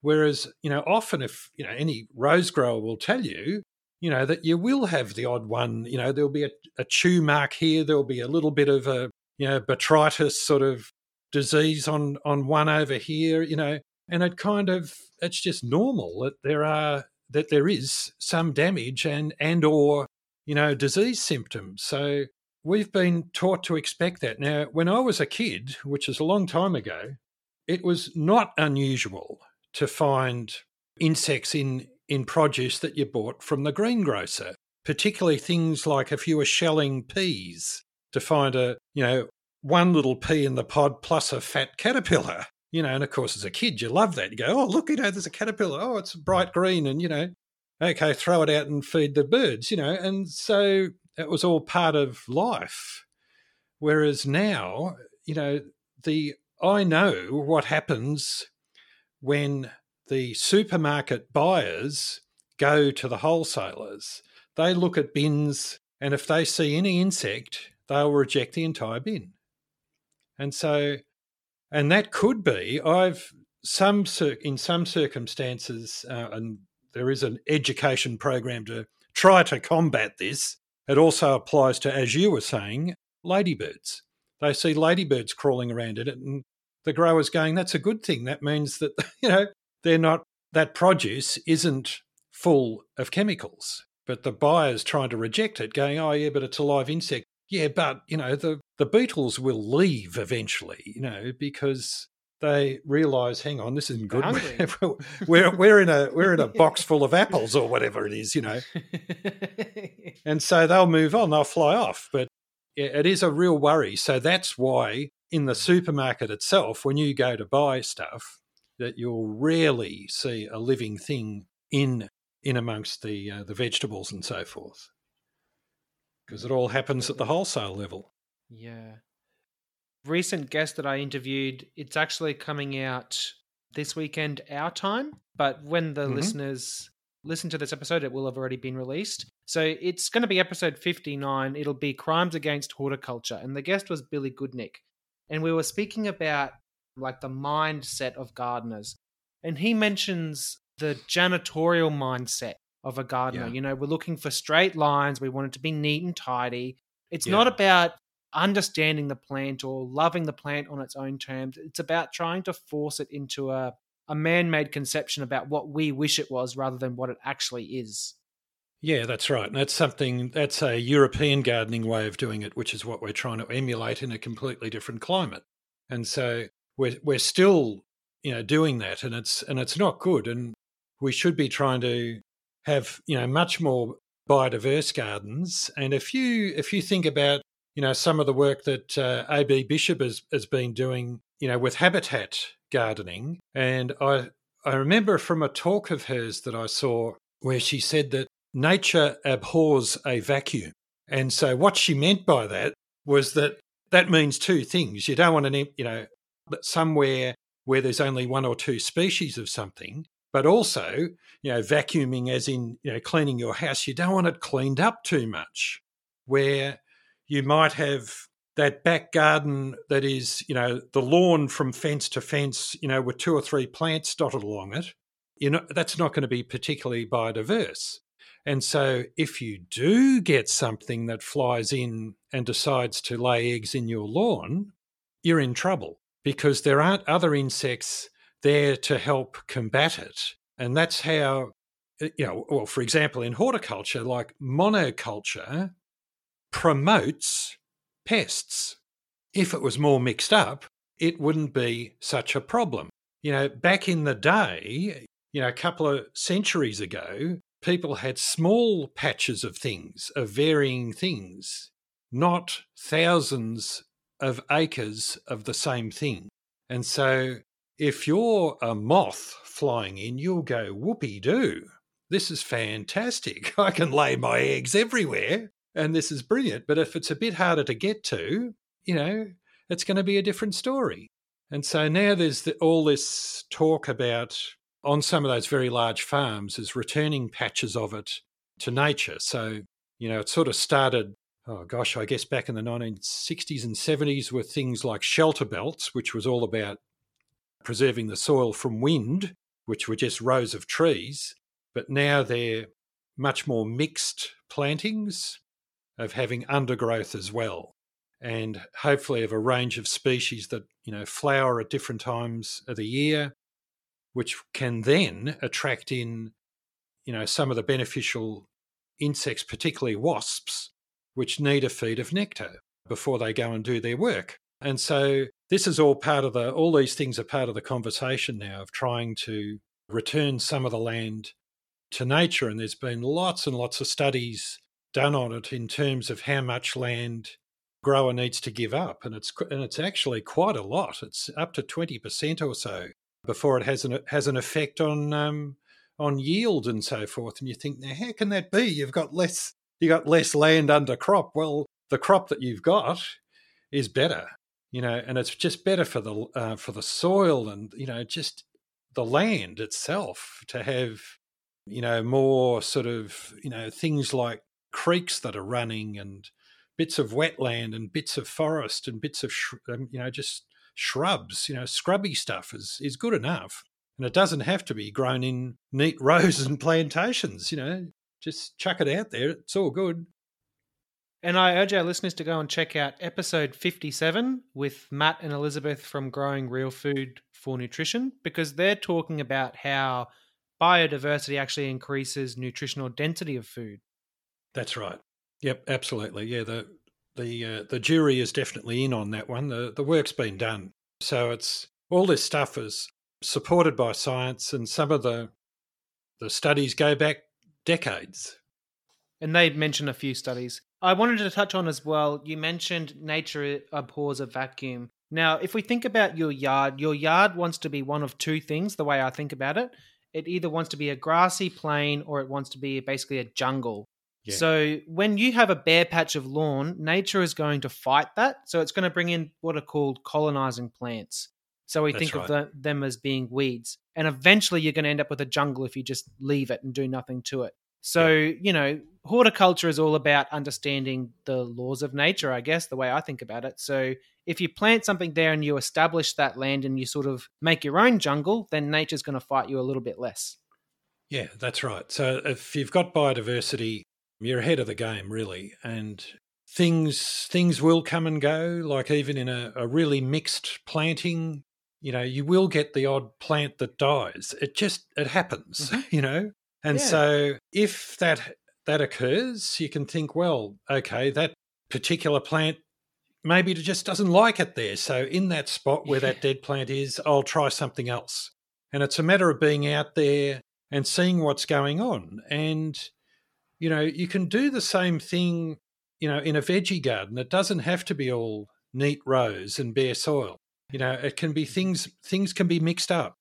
Speaker 2: Whereas, you know, often if, you know, any rose grower will tell you, you know, that you will have the odd one, you know, there'll be a, a chew mark here, there'll be a little bit of a, you know, botrytis sort of disease on on one over here, you know, and it kind of it's just normal that there are that there is some damage and and or you know disease symptoms. So we've been taught to expect that. Now when i was a kid which is a long time ago it was not unusual to find insects in in produce that you bought from the greengrocer particularly things like if you were shelling peas to find a you know one little pea in the pod plus a fat caterpillar you know, and of course, as a kid, you love that. You go, oh, look, you know, there's a caterpillar. Oh, it's bright green. And, you know, okay, throw it out and feed the birds, you know. And so it was all part of life. Whereas now, you know, the I know what happens when the supermarket buyers go to the wholesalers. They look at bins, and if they see any insect, they'll reject the entire bin. And so and that could be I've some in some circumstances, uh, and there is an education program to try to combat this. It also applies to, as you were saying, ladybirds. They see ladybirds crawling around in it, and the growers going, "That's a good thing. That means that you know they're not that produce isn't full of chemicals." But the buyers trying to reject it, going, "Oh yeah, but it's a live insect." Yeah, but you know the the beetles will leave eventually, you know, because they realise, hang on, this isn't good. we're we're in a we're in a box full of apples or whatever it is, you know, and so they'll move on, they'll fly off. But it is a real worry. So that's why in the supermarket itself, when you go to buy stuff, that you'll rarely see a living thing in in amongst the uh, the vegetables and so forth, because it all happens at the wholesale level.
Speaker 1: Yeah. Recent guest that I interviewed, it's actually coming out this weekend our time, but when the
Speaker 2: Mhm.
Speaker 1: listeners listen to this episode, it will have already been released. So it's going to be episode 59. It'll be Crimes Against Horticulture. And the guest was Billy Goodnick. And we were speaking about like the mindset of gardeners. And he mentions the janitorial mindset of a gardener.
Speaker 2: Yeah.
Speaker 1: You know, we're looking for straight lines, we want it to be neat and tidy. It's
Speaker 2: Yeah.
Speaker 1: not about understanding the plant or loving the plant on its own terms. It's about trying to force it into a, a man made conception about what we wish it was rather than what it actually is.
Speaker 2: Yeah, that's right. And that's something that's a European gardening way of doing it, which is what we're trying to emulate in a completely different climate. And so we're we're still, you know, doing that and it's and it's not good. And we should be trying to have, you know, much more biodiverse gardens. And if you if you think about, you know, some of the work that uh, AB Bishop has, has been doing, you know, with habitat gardening, and I I remember from a talk of hers that I saw where she said that nature abhors a vacuum. And so what she meant by that was that that means two things. You don't want an, you know, somewhere where there's only one or two species of something, but also, you know, vacuuming as in, you know, cleaning your house. You don't want it cleaned up too much where you might have that back garden that is, you know, the lawn from fence to fence, you know, with two or three plants dotted along it. You know, that's not going to be particularly biodiverse. And so, if you do get something that flies in and decides to lay eggs in your lawn, you're in trouble because there aren't other insects there to help combat it. And that's how, uh, you know, well, for example, in horticulture, like monoculture promotes pests. If it was more mixed up, it wouldn't be such a problem. You know, back in the day, you know, a couple of centuries ago, people had small patches of things, of varying things, not thousands of acres of the same thing. And so if you're a moth flying in, you'll go, whoopee doo. This is fantastic. I can lay my eggs everywhere and this is brilliant. But if it's a bit harder to get to, you know, it's going to be a different story. And so now there's the, all this talk about on some of those very large farms is returning patches of it to nature. So, you know, it sort of started, oh gosh, I guess back in the 1960s and 70s with things like shelter belts, which was all about preserving the soil from wind, which were just rows of trees. But now they're much more mixed plantings of having undergrowth as well. And hopefully of a range of species that, you know, flower at different times of the year, which can then attract in, you know, some of the beneficial insects, particularly wasps, which need a feed of nectar before they go and do their work. And so this is all part of the, all these things are part of the conversation now of trying to return some of the land to nature. And there's been lots and lots of studies done on it in terms of how much land grower needs to give up. And it's, and it's actually quite a lot. It's up to 20% or so before it has an, has an effect on, um, on yield and so forth. And you think, now, how can that be? You've got less, you got less land under crop. Well, the crop that you've got is better, you know, and it's just better for the uh, for the soil and you know just the land itself to have you know more sort of you know things like creeks that are running and bits of wetland and bits of forest and bits of sh- um, you know just shrubs you know scrubby stuff is is good enough. And it doesn't have to be grown in neat rows and plantations you know just chuck it out there it's all good
Speaker 1: And I urge our listeners to go and check out episode 57 with Matt and Elizabeth from Growing Real Food for Nutrition because they're talking about how biodiversity actually increases nutritional density of food.
Speaker 2: That's right. Yep, absolutely. Yeah, the the uh, the jury is definitely in on that one. The the work's been done. So it's all this stuff is supported by science and some of the the studies go back decades.
Speaker 1: And they mention a few studies. I wanted to touch on as well, you mentioned nature abhors a vacuum. Now, if we think about your yard, your yard wants to be one of two things, the way I think about it. it either wants to be a grassy plain or it wants to be basically a jungle. Yeah. So when you have a bare patch of lawn, nature is going to fight that. So it's going to bring in what are called colonizing plants. So we That's think right. of the, them as being weeds. And eventually you're going to end up with a jungle if you just leave it and do nothing to it. So, yeah. you know, horticulture is all about understanding the laws of nature, I guess, the way I think about it. So, if you plant something there and you establish that land and you sort of make your own jungle, then nature's going to fight you a little bit less.
Speaker 2: Yeah, that's right. So, if you've got biodiversity, you're ahead of the game, really. And things things will come and go, like even in a, a really mixed planting, you know, you will get the odd plant that dies. It just it happens, mm-hmm. you know. And yeah. so if that that occurs, you can think, well, okay, that particular plant maybe it just doesn't like it there. So in that spot where that dead plant is, I'll try something else. And it's a matter of being out there and seeing what's going on. And you know, you can do the same thing, you know, in a veggie garden. It doesn't have to be all neat rows and bare soil. You know, it can be mm-hmm. things things can be mixed up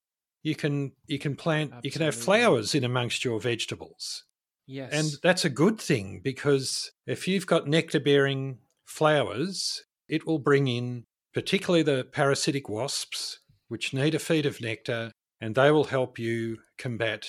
Speaker 2: you can you can plant Absolutely. you can have flowers in amongst your vegetables.
Speaker 1: Yes.
Speaker 2: And that's a good thing because if you've got nectar bearing flowers, it will bring in particularly the parasitic wasps, which need a feed of nectar, and they will help you combat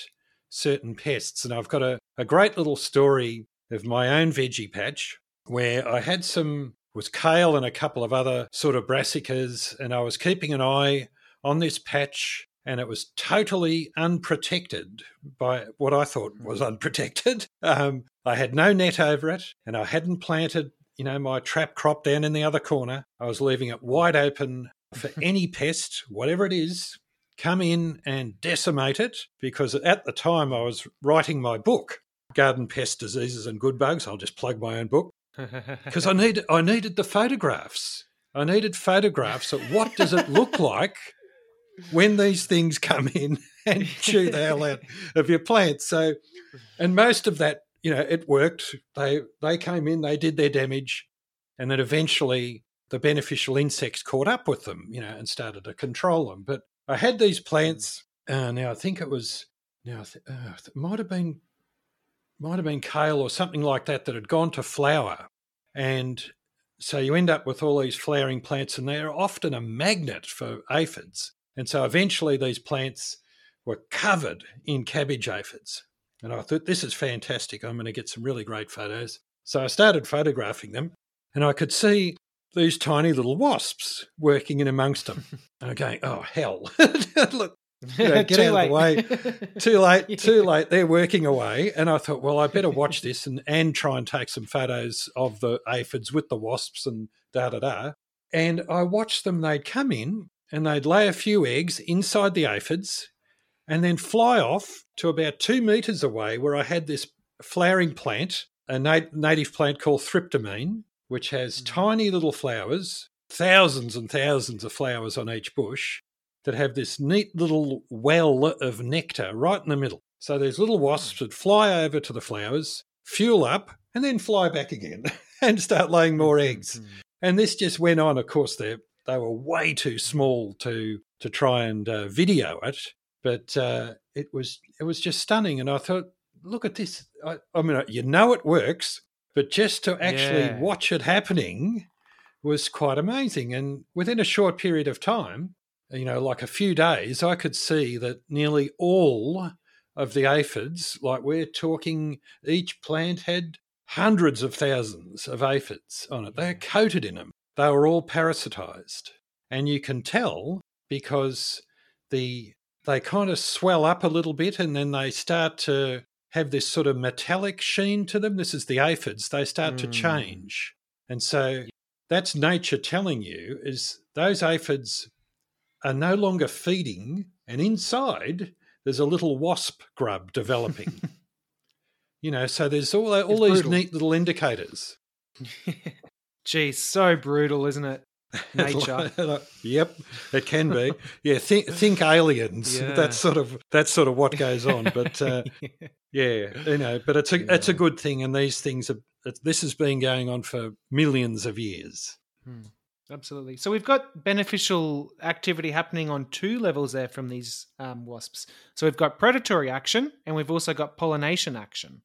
Speaker 2: certain pests. And I've got a, a great little story of my own veggie patch where I had some was kale and a couple of other sort of brassicas, and I was keeping an eye on this patch and it was totally unprotected by what I thought was mm. unprotected. Um, I had no net over it, and I hadn't planted, you know, my trap crop down in the other corner. I was leaving it wide open for any pest, whatever it is, come in and decimate it. Because at the time I was writing my book, Garden Pest Diseases and Good Bugs. I'll just plug my own book because I needed I needed the photographs. I needed photographs of what does it look like when these things come in and chew the hell out of your plants. So, and most of that, you know, it worked. They they came in, they did their damage, and then eventually the beneficial insects caught up with them, you know, and started to control them. But I had these plants. Uh, now I think it was now uh, it might have been might have been kale or something like that that had gone to flower, and so you end up with all these flowering plants, and they're often a magnet for aphids. And so eventually these plants were covered in cabbage aphids. And I thought, this is fantastic. I'm going to get some really great photos. So I started photographing them and I could see these tiny little wasps working in amongst them. And I'm going, oh, hell. Look, you know, get out late. of the way. Too late, yeah. too late. They're working away. And I thought, well, I better watch this and, and try and take some photos of the aphids with the wasps and da da da. And I watched them, they'd come in and they'd lay a few eggs inside the aphids and then fly off to about two metres away where I had this flowering plant, a nat- native plant called thryptomene, which has mm. tiny little flowers, thousands and thousands of flowers on each bush that have this neat little well of nectar right in the middle. So these little wasps would fly over to the flowers, fuel up, and then fly back again and start laying more eggs. And this just went on. Of course, they're they were way too small to to try and uh, video it, but uh, it was it was just stunning. And I thought, look at this. I, I mean, you know it works, but just to actually yeah. watch it happening was quite amazing. And within a short period of time, you know, like a few days, I could see that nearly all of the aphids, like we're talking, each plant had hundreds of thousands of aphids on it. They're coated in them they were all parasitized. And you can tell because the they kind of swell up a little bit and then they start to have this sort of metallic sheen to them. This is the aphids. They start mm. to change. And so that's nature telling you is those aphids are no longer feeding and inside there's a little wasp grub developing. you know, so there's all all these brutal. neat little indicators.
Speaker 1: Geez, so brutal, isn't it? Nature.
Speaker 2: yep, it can be. Yeah, think think aliens. Yeah. That's sort of that's sort of what goes on. But uh, yeah, you know, but it's a yeah. it's a good thing, and these things are. This has been going on for millions of years.
Speaker 1: Hmm. Absolutely. So we've got beneficial activity happening on two levels there from these um, wasps. So we've got predatory action and we've also got pollination action.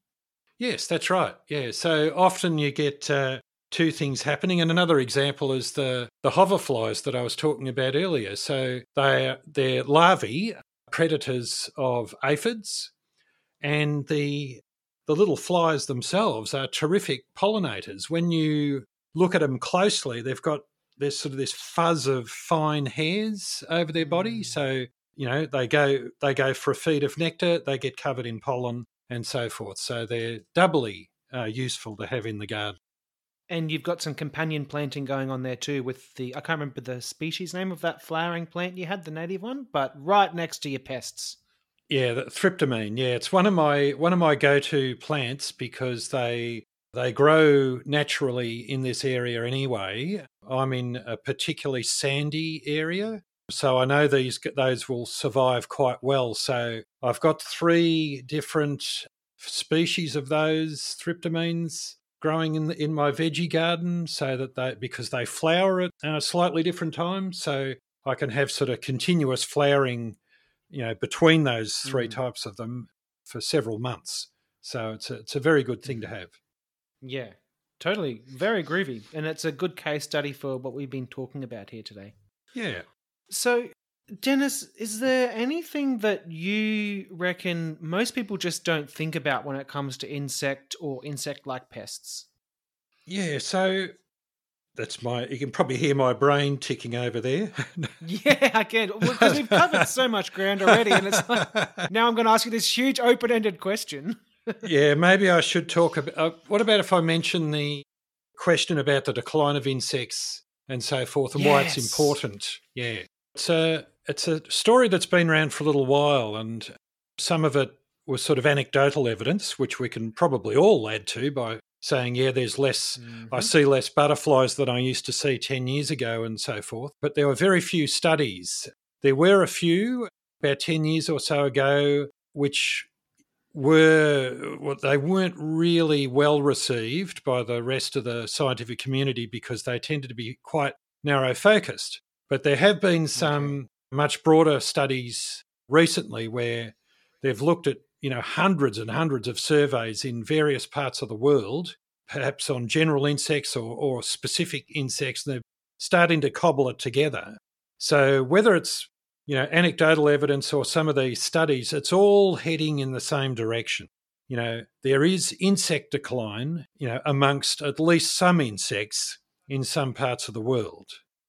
Speaker 2: Yes, that's right. Yeah. So often you get uh, two things happening. And another example is the, the hoverflies that I was talking about earlier. So they they're larvae, predators of aphids, and the the little flies themselves are terrific pollinators. When you look at them closely, they've got there's sort of this fuzz of fine hairs over their body. Mm. So you know they go they go for a feed of nectar, they get covered in pollen and so forth. So they're doubly uh, useful to have in the garden.
Speaker 1: And you've got some companion planting going on there too with the I can't remember the species name of that flowering plant you had, the native one, but right next to your pests.
Speaker 2: Yeah, the thryptomene. Yeah, it's one of my one of my go-to plants because they they grow naturally in this area anyway. I'm in a particularly sandy area, so I know these those will survive quite well. So I've got three different species of those thryptomenes growing in the, in my veggie garden so that they because they flower at a slightly different time so I can have sort of continuous flowering you know between those three mm. types of them for several months. So it's a, it's a very good thing to have.
Speaker 1: Yeah. Totally. Very groovy. And it's a good case study for what we've been talking about here today.
Speaker 2: Yeah.
Speaker 1: So Denis, is there anything that you reckon most people just don't think about when it comes to insect or insect like pests?
Speaker 2: Yeah, so that's my. You can probably hear my brain ticking over there.
Speaker 1: yeah, I can because we've covered so much ground already, and it's like now I'm going to ask you this huge open-ended question.
Speaker 2: yeah, maybe I should talk about. Uh, what about if I mention the question about the decline of insects and so forth, and yes. why it's important? Yeah, it's a it's a story that's been around for a little while, and some of it was sort of anecdotal evidence, which we can probably all add to by saying, yeah, there's less, mm-hmm. I see less butterflies than I used to see 10 years ago and so forth. But there were very few studies. There were a few about 10 years or so ago, which were well, they weren't really well received by the rest of the scientific community because they tended to be quite narrow focused. But there have been some much broader studies recently where they've looked at you know hundreds and hundreds of surveys in various parts of the world, perhaps on general insects or, or specific insects, and they're starting to cobble it together. So whether it's you know anecdotal evidence or some of these studies, it's all heading in the same direction. You know there is insect decline, you know amongst at least some insects in some parts of the world,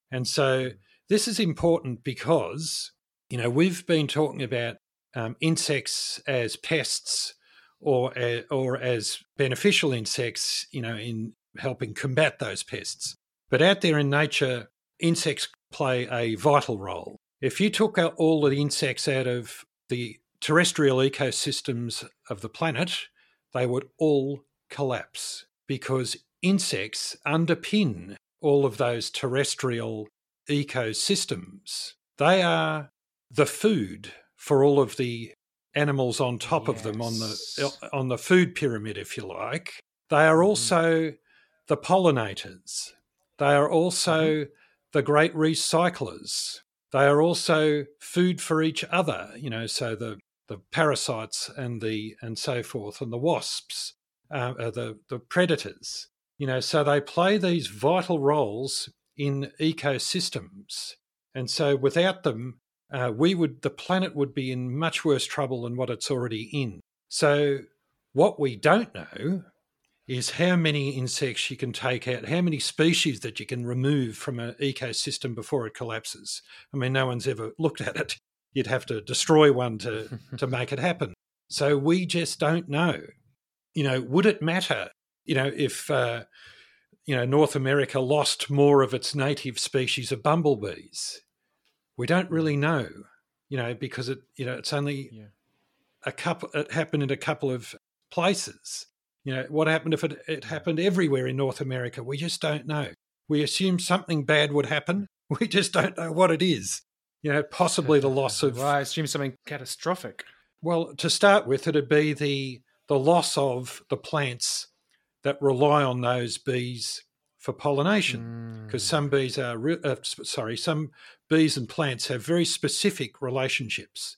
Speaker 2: and so this is important because, you know, we've been talking about um, insects as pests or, uh, or as beneficial insects, you know, in helping combat those pests. But out there in nature, insects play a vital role. If you took out all the insects out of the terrestrial ecosystems of the planet, they would all collapse because insects underpin all of those terrestrial ecosystems. They are the food for all of the animals on top yes. of them on the on the food pyramid, if you like. They are mm-hmm. also the pollinators. They are also mm-hmm. the great recyclers. They are also food for each other. You know, so the the parasites and the and so forth, and the wasps, uh, are the the predators. You know, so they play these vital roles in ecosystems. And so without them, uh, we would the planet would be in much worse trouble than what it's already in. So what we don't know is how many insects you can take out, how many species that you can remove from an ecosystem before it collapses. I mean, no one's ever looked at it. You'd have to destroy one to, to make it happen. So we just don't know. You know, would it matter? You know, if uh, you know, North America lost more of its native species of bumblebees. We don't really mm. know, you know, because it, you know, it's only yeah. a couple. It happened in a couple of places. You know, what happened if it, it happened everywhere in North America? We just don't know. We assume something bad would happen. We just don't know what it is. You know, possibly the loss of.
Speaker 1: Well, I assume something catastrophic.
Speaker 2: Well, to start with, it'd be the the loss of the plants that rely on those bees for pollination because
Speaker 1: Mm.
Speaker 2: some bees are re- uh, sorry some bees and plants have very specific relationships.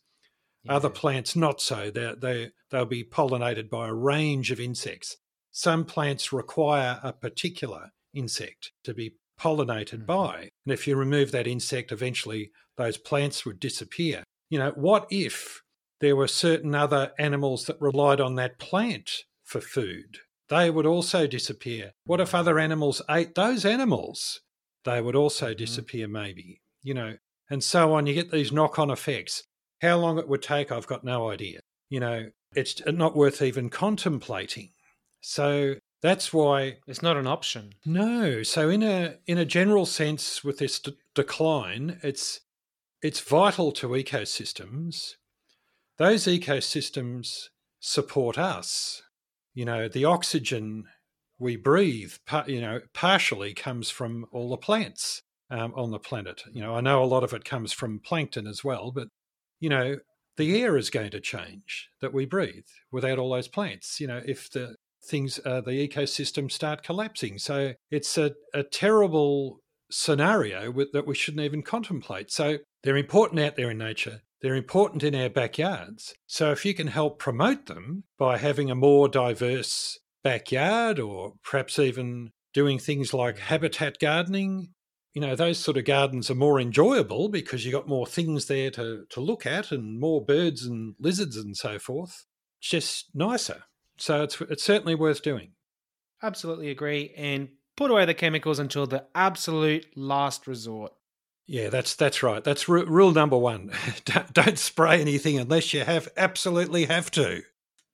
Speaker 2: Other plants not so. They they they'll be pollinated by a range of insects. Some plants require a particular insect to be pollinated
Speaker 1: Mhm.
Speaker 2: by and if you remove that insect eventually those plants would disappear. You know what if there were certain other animals that relied on that plant for food they would also disappear. What if other animals ate those animals? They would also
Speaker 1: Mhm.
Speaker 2: disappear maybe you know and so on. You get these knock-on effects. How long it would take i've got no idea. You know it's not worth even contemplating. So that's why
Speaker 1: It's not an option.
Speaker 2: no. So in a in a general sense with this d- decline it's it's vital to ecosystems. Those ecosystems support us you know the oxygen we breathe you know partially comes from all the plants um, on the planet. You know i know a lot of it comes from plankton as well but you know the air is going to change that we breathe without all those plants you know if the things uh, the ecosystems start collapsing. So it's a, a terrible scenario with, that we shouldn't even contemplate. So they're important out there in nature they're important in our backyards so if you can help promote them by having a more diverse backyard or perhaps even doing things like habitat gardening you know those sort of gardens are more enjoyable because you've got more things there to, to look at and more birds and lizards and so forth it's just nicer so it's it's certainly worth doing
Speaker 1: Absolutely agree. And put away the chemicals until the absolute last resort.
Speaker 2: Yeah that's that's right that's ru- rule number one don't, don't spray anything unless you have absolutely have to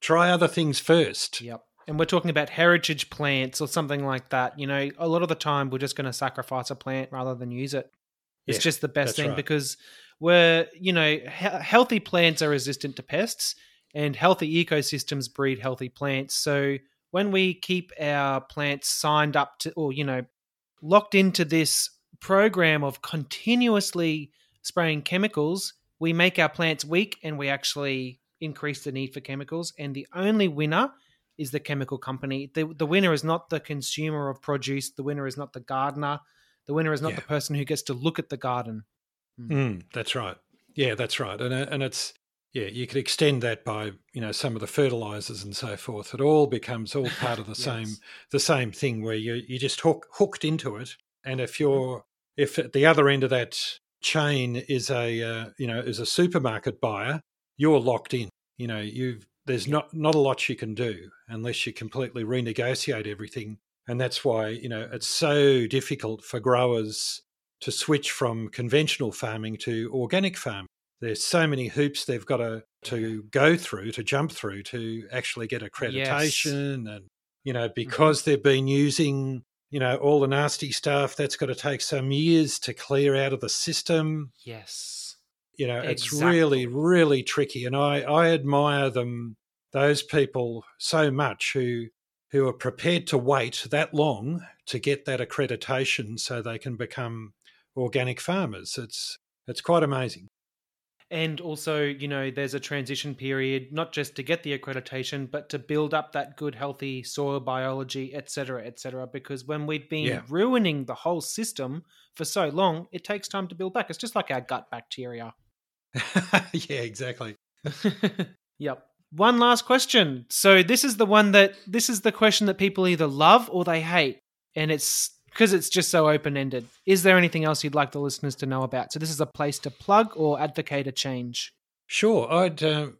Speaker 2: try other things first
Speaker 1: Yep. And we're talking about heritage plants or something like that. You know, a lot of the time we're just going to sacrifice a plant rather than use it. It's
Speaker 2: Yeah,
Speaker 1: just the best thing
Speaker 2: right.
Speaker 1: because we're, you know, he- healthy plants are resistant to pests and healthy ecosystems breed healthy plants. So when we keep our plants signed up to, or, you know, locked into this program of continuously spraying chemicals, we make our plants weak and we actually increase the need for chemicals. And the only winner is the chemical company. The, the winner is not the consumer of produce. The winner is not the gardener. The winner is not
Speaker 2: Yeah.
Speaker 1: the person who gets to look at the garden.
Speaker 2: Mm, that's right. Yeah, that's right. And and it's yeah, you could extend that by you know some of the fertilizers and so forth. It all becomes all part of the same the same thing where you you just hook hooked into it. And if you're. If at the other end of that chain is a uh, you know is a supermarket buyer, you're locked in. You know you've there's not not a lot you can do unless you completely renegotiate everything. And that's why you know it's so difficult for growers to switch from conventional farming to organic farming. There's so many hoops they've got to, to go through, to jump through to actually get accreditation. And, you know, because they've been using, you know, all the nasty stuff, that's got to take some years to clear out of the system.
Speaker 1: Yes.
Speaker 2: You know, it's really, really tricky. And I, I admire them, those people so much who who are prepared to wait that long to get that accreditation so they can become organic farmers. It's it's quite amazing.
Speaker 1: And also, you know, there's a transition period, not just to get the accreditation, but to build up that good, healthy soil biology, et cetera, et cetera. Because when we've been
Speaker 2: Yeah.
Speaker 1: ruining the whole system for so long, it takes time to build back. It's just like our gut bacteria.
Speaker 2: yeah, exactly.
Speaker 1: yep. One last question. So this is the one that this is the question that people either love or they hate, and it's because it's just so open ended. Is there anything else you'd like the listeners to know about? So this is a place to plug or advocate a change.
Speaker 2: Sure. I'd, um,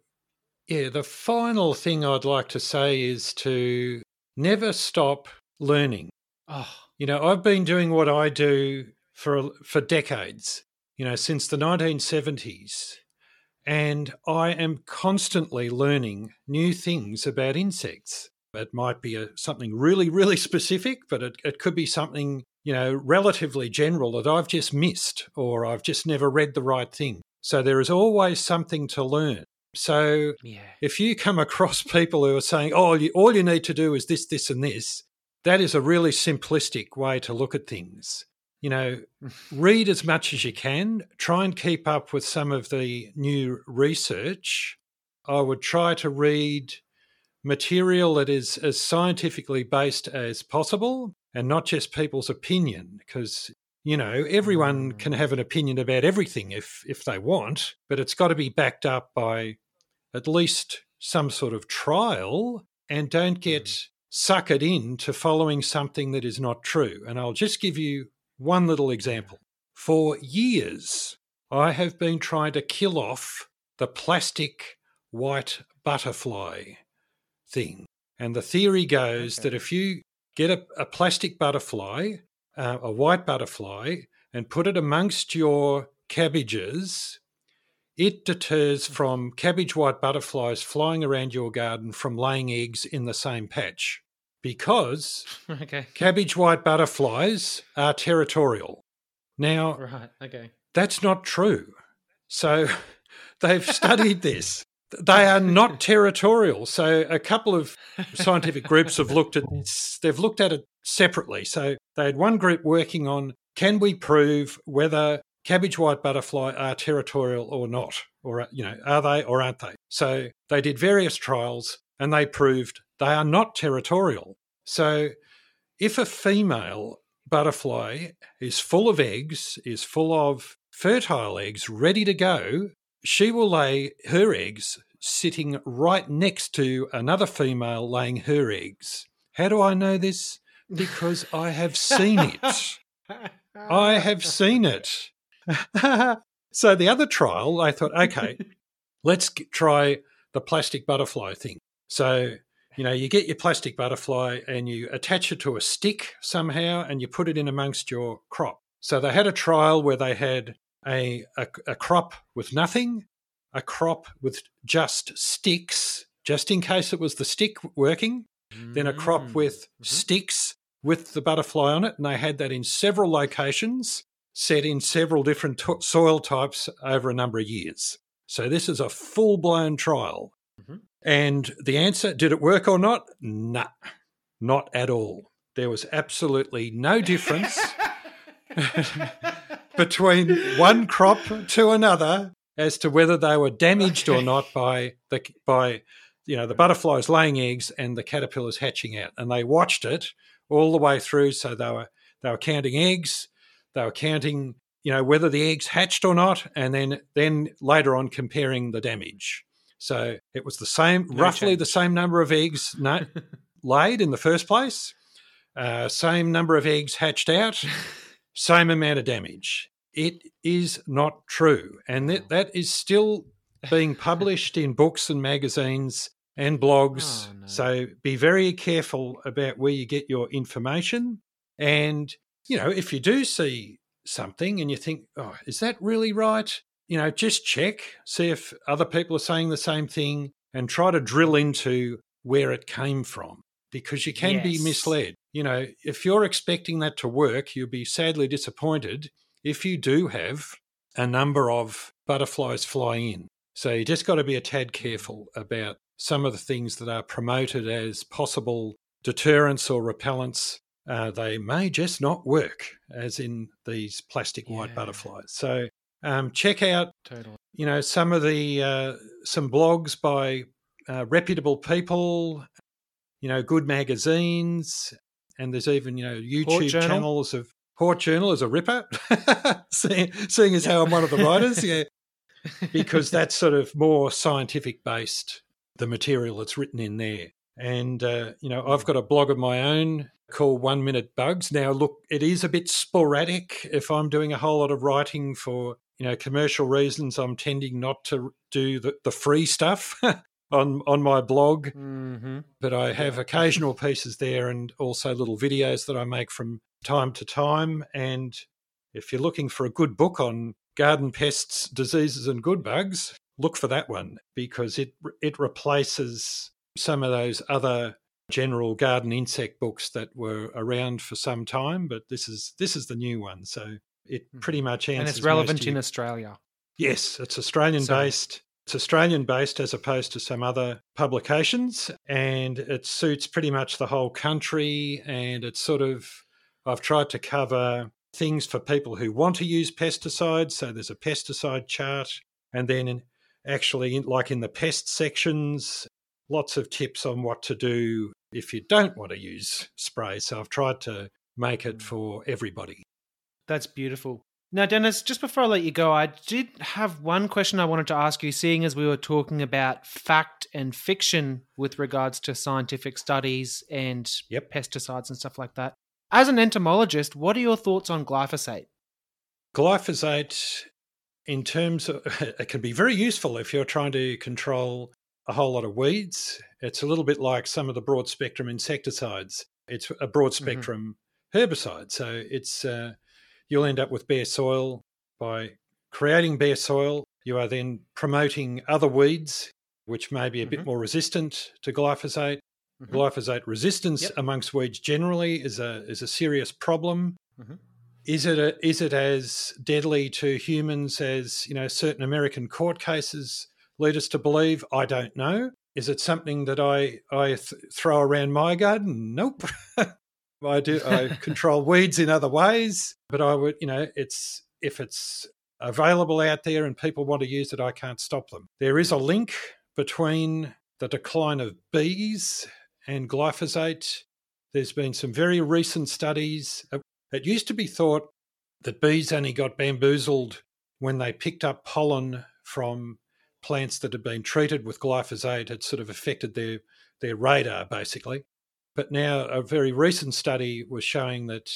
Speaker 2: yeah, the final thing I'd like to say is to never stop learning.
Speaker 1: Oh,
Speaker 2: You know, I've been doing what I do for for decades. You know, since the 1970s, and I am constantly learning new things about insects. It might be a, something really, really specific, but it, it could be something you know relatively general that I've just missed or I've just never read the right thing. So there is always something to learn. So
Speaker 1: yeah.
Speaker 2: if you come across people who are saying, "Oh, you, all you need to do is this, this, and this," that is a really simplistic way to look at things. You know, read as much as you can. Try and keep up with some of the new research. I would try to read material that is as scientifically based as possible and not just people's opinion because you know everyone
Speaker 1: Mm.
Speaker 2: can have an opinion about everything if if they want but it's got to be backed up by at least some sort of trial and don't get
Speaker 1: Mm.
Speaker 2: suckered into following something that is not true and i'll just give you one little example for years i have been trying to kill off the plastic white butterfly thing and the theory goes
Speaker 1: Okay.
Speaker 2: that if you get a, a plastic butterfly, uh, a white butterfly, and put it amongst your cabbages, it deters from cabbage white butterflies flying around your garden from laying eggs in the same patch. Because
Speaker 1: okay.
Speaker 2: cabbage white butterflies are territorial. Now,
Speaker 1: Right. Okay.
Speaker 2: that's not true. So they've studied this. They are not territorial. So a couple of scientific groups have looked at this. They've looked at it separately. So they had one group working on can we prove whether cabbage white butterfly are territorial or not? Or, you know, are they or aren't they? So they did various trials and they proved they are not territorial. So if a female butterfly is full of eggs, is full of fertile eggs ready to go, she will lay her eggs sitting right next to another female laying her eggs. How do I know this? Because I have seen it. I have seen it. so the other trial, I thought, okay, let's try the plastic butterfly thing. So, you know, you get your plastic butterfly and you attach it to a stick somehow and you put it in amongst your crop. So they had a trial where they had a, a, a crop with nothing, a crop with just sticks, just in case it was the stick working, then a crop
Speaker 1: Mm.
Speaker 2: with
Speaker 1: Mhm.
Speaker 2: sticks with the butterfly on it. And they had that in several locations, set in several different to- soil types over a number of years. So this is a full blown trial.
Speaker 1: Mhm.
Speaker 2: And the answer did it work or not? Nah, not at all. There was absolutely no difference between one crop to another as to whether they were damaged or not by the by you know the butterflies laying eggs and the caterpillars hatching out. And they watched it all the way through. So they were they were counting eggs. They were counting you know whether the eggs hatched or not and then then later on comparing the damage. So it was the same
Speaker 1: No
Speaker 2: roughly
Speaker 1: change.
Speaker 2: the same number of eggs laid in the first place uh, same number of eggs hatched out same amount of damage. It is not true. And that, that is still being published in books and magazines and blogs.
Speaker 1: Oh, no.
Speaker 2: So be very careful about where you get your information. And, you know, if you do see something and you think, oh, is that really right? You know, just check, see if other people are saying the same thing and try to drill into where it came from because you can be misled. You know, if you're expecting that to work, you'll be sadly disappointed if you do have a number of butterflies flying in. So you just got to be a tad careful about some of the things that are promoted as possible deterrents or repellents. Uh, they may just not work, as in these plastic white
Speaker 1: Yeah.
Speaker 2: butterflies. So um, check out
Speaker 1: totally.
Speaker 2: you know some of the uh, some blogs by uh, reputable people you know good magazines and there's even you know youtube channels of Hort Journal is a ripper, seeing, seeing as how I'm one of the writers, yeah, because that's sort of more scientific based, the material that's written in there. And, uh, you know, I've got a blog of my own called One Minute Bugs. Now, look, it is a bit sporadic. If I'm doing a whole lot of writing for, you know, commercial reasons, I'm tending not to do the, the free stuff on, on my blog
Speaker 1: Mm-hmm.
Speaker 2: but I have occasional pieces there and also little videos that I make from time to time. And if you're looking for a good book on garden pests, diseases, and good bugs, look for that one because it it replaces some of those other general garden insect books that were around for some time. But this is this is the new one, so it pretty much answers.
Speaker 1: And it's relevant in Australia.
Speaker 2: Yes, it's Australian
Speaker 1: So-
Speaker 2: based. It's Australian based as opposed to some other publications, and it suits pretty much the whole country. And it's sort of, I've tried to cover things for people who want to use pesticides. So there's a pesticide chart, and then in, actually, in, like in the pest sections, lots of tips on what to do if you don't want to use spray. So I've tried to make it mm. for everybody.
Speaker 1: That's beautiful. Now, Denis, just before I let you go, I did have one question I wanted to ask you, seeing as we were talking about fact and fiction with regards to scientific studies and
Speaker 2: Yep.
Speaker 1: pesticides and stuff like that. As an entomologist, what are your thoughts on glyphosate?
Speaker 2: Glyphosate, in terms of, it can be very useful if you're trying to control a whole lot of weeds. It's a little bit like some of the broad spectrum insecticides. It's a broad
Speaker 1: Mm-hmm.
Speaker 2: spectrum herbicide. So it's, uh, you'll end up with bare soil. By creating bare soil, you are then promoting other weeds, which may be a bit
Speaker 1: Mhm.
Speaker 2: more resistant to glyphosate.
Speaker 1: Mhm.
Speaker 2: Glyphosate resistance
Speaker 1: Yep.
Speaker 2: amongst weeds generally is a is a serious problem.
Speaker 1: Mhm.
Speaker 2: Is it a, is it as deadly to humans as you know certain American court cases lead us to believe? I don't know. Is it something that I I th- throw around my garden? Nope. I do. I control weeds in other ways, but I would you know it's if it's available out there and people want to use it, I can't stop them. There is a link between the decline of bees and glyphosate. There's been some very recent studies. It- used to be thought that bees only got bamboozled when they picked up pollen from plants that had been treated with glyphosate. It sort of affected their, their radar, basically. But now a very recent study was showing that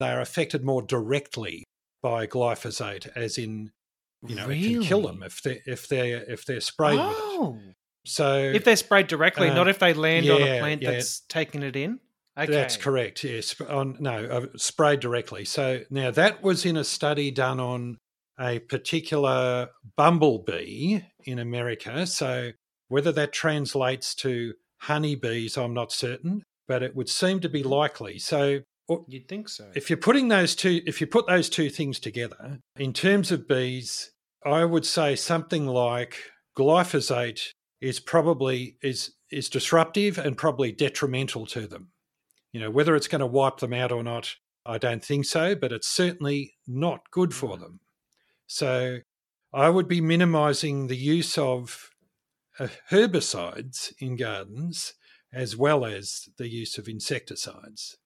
Speaker 2: they are affected more directly by glyphosate, as in, you know, it can kill them if they if they if they're sprayed with it.
Speaker 1: Oh,
Speaker 2: So
Speaker 1: if they're sprayed directly,
Speaker 2: Uh,
Speaker 1: not if they land on a plant
Speaker 2: yeah.
Speaker 1: that's taking it in. Okay.
Speaker 2: That's correct. Yes, on no uh, sprayed directly. So now that was in a study done on a particular bumblebee in America. So whether that translates to honeybees, I'm not certain, but it would seem to be likely. So
Speaker 1: You'd think so.
Speaker 2: if you're putting those two, if you put those two things together, in terms of bees, I would say something like glyphosate is probably is is disruptive and probably detrimental to them. You know, whether it's going to wipe them out or not, I don't think so, but it's certainly not good for
Speaker 1: Mm.
Speaker 2: them. So I would be minimizing the use of uh, herbicides in gardens as well as the use of insecticides.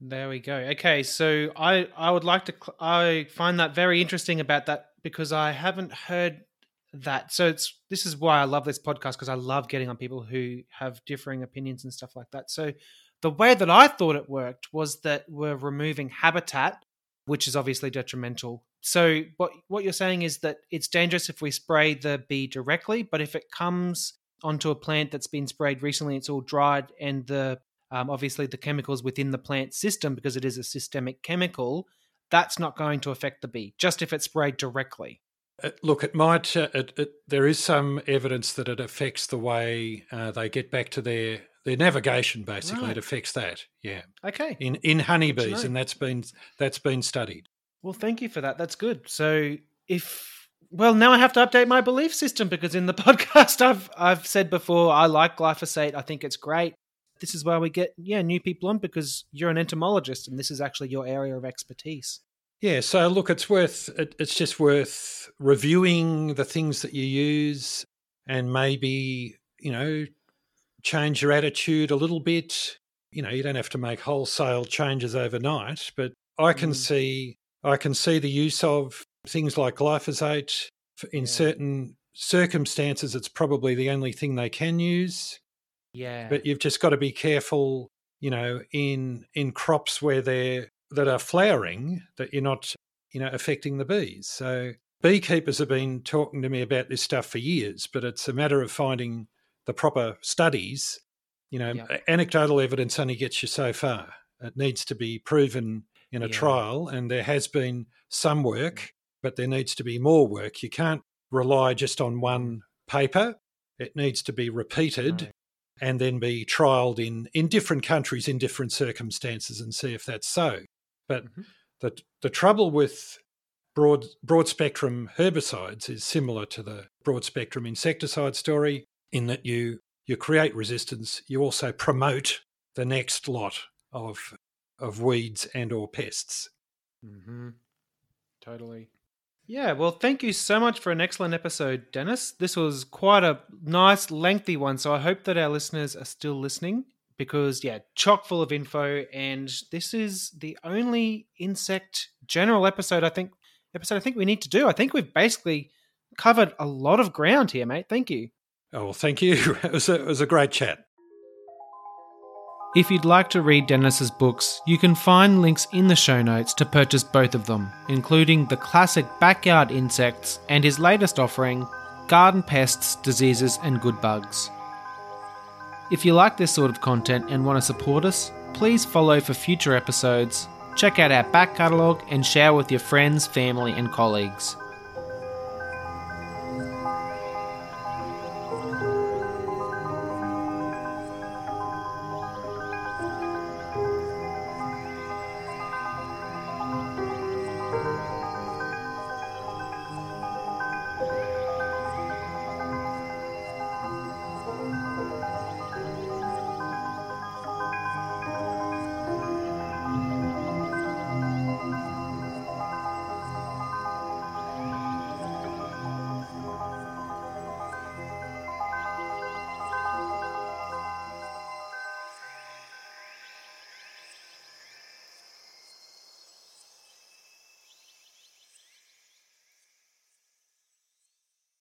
Speaker 1: There we go. Okay, so I I would like to I find that very interesting about that because I haven't heard that. So it's this is why I love this podcast because I love getting on people who have differing opinions and stuff like that. So the way that I thought it worked was that we're removing habitat, which is obviously detrimental. So what what you're saying is that it's dangerous if we spray the bee directly, but if it comes onto a plant that's been sprayed recently, it's all dried and the um, obviously the chemicals within the plant system because it is a systemic chemical that's not going to affect the bee just if it's sprayed directly
Speaker 2: Uh, look, it might. Uh, it, it, there is some evidence that it affects the way uh, they get back to their their navigation. Basically,
Speaker 1: Right.
Speaker 2: it affects that. Yeah,
Speaker 1: okay
Speaker 2: in in honeybees, and that's been that's been studied.
Speaker 1: well thank you for that that's good so if well now i have to update my belief system because in the podcast i've i've said before i like glyphosate i think it's great this is why we get yeah new people on because you're an entomologist and this is actually your area of expertise
Speaker 2: Yeah. So look, it's worth. It, it's just worth reviewing the things that you use, and maybe you know change your attitude a little bit. You know, you don't have to make wholesale changes overnight, but I can
Speaker 1: Mm.
Speaker 2: see I can see the use of things like glyphosate in
Speaker 1: Yeah.
Speaker 2: certain circumstances. It's probably the only thing they can use,
Speaker 1: yeah
Speaker 2: but you've just got to be careful. You know, in in crops where they're that are flowering, that you're not you know affecting the bees. So beekeepers have been talking to me about this stuff for years, but it's a matter of finding the proper studies. You know,
Speaker 1: Yeah.
Speaker 2: anecdotal evidence only gets you so far. It needs to be proven in a
Speaker 1: Yeah.
Speaker 2: trial, and there has been some work, but there needs to be more work. You can't rely just on one paper. It needs to be repeated
Speaker 1: Right.
Speaker 2: and then be trialed in, in different countries in different circumstances and see if that's so. But
Speaker 1: Mhm.
Speaker 2: the the trouble with broad broad spectrum herbicides is similar to the broad spectrum insecticide story in that you you create resistance, you also promote the next lot of of weeds and or pests.
Speaker 1: Mm-hmm. Totally. Yeah, well, thank you so much for an excellent episode, Denis. This was quite a nice, lengthy one, so I hope that our listeners are still listening because yeah, chock full of info, and this is the only insect general episode I think episode I think we need to do. I think we've basically covered a lot of ground here, mate. Thank you.
Speaker 2: Oh, well, thank you. It was a, it was a great chat.
Speaker 1: If you'd like to read Denis's books, you can find links in the show notes to purchase both of them, including the classic Backyard Insects and his latest offering, Garden Pests, Diseases and Good Bugs. If you like this sort of content and want to support us, please follow for future episodes, check out our back catalogue, and share with your friends, family, and colleagues.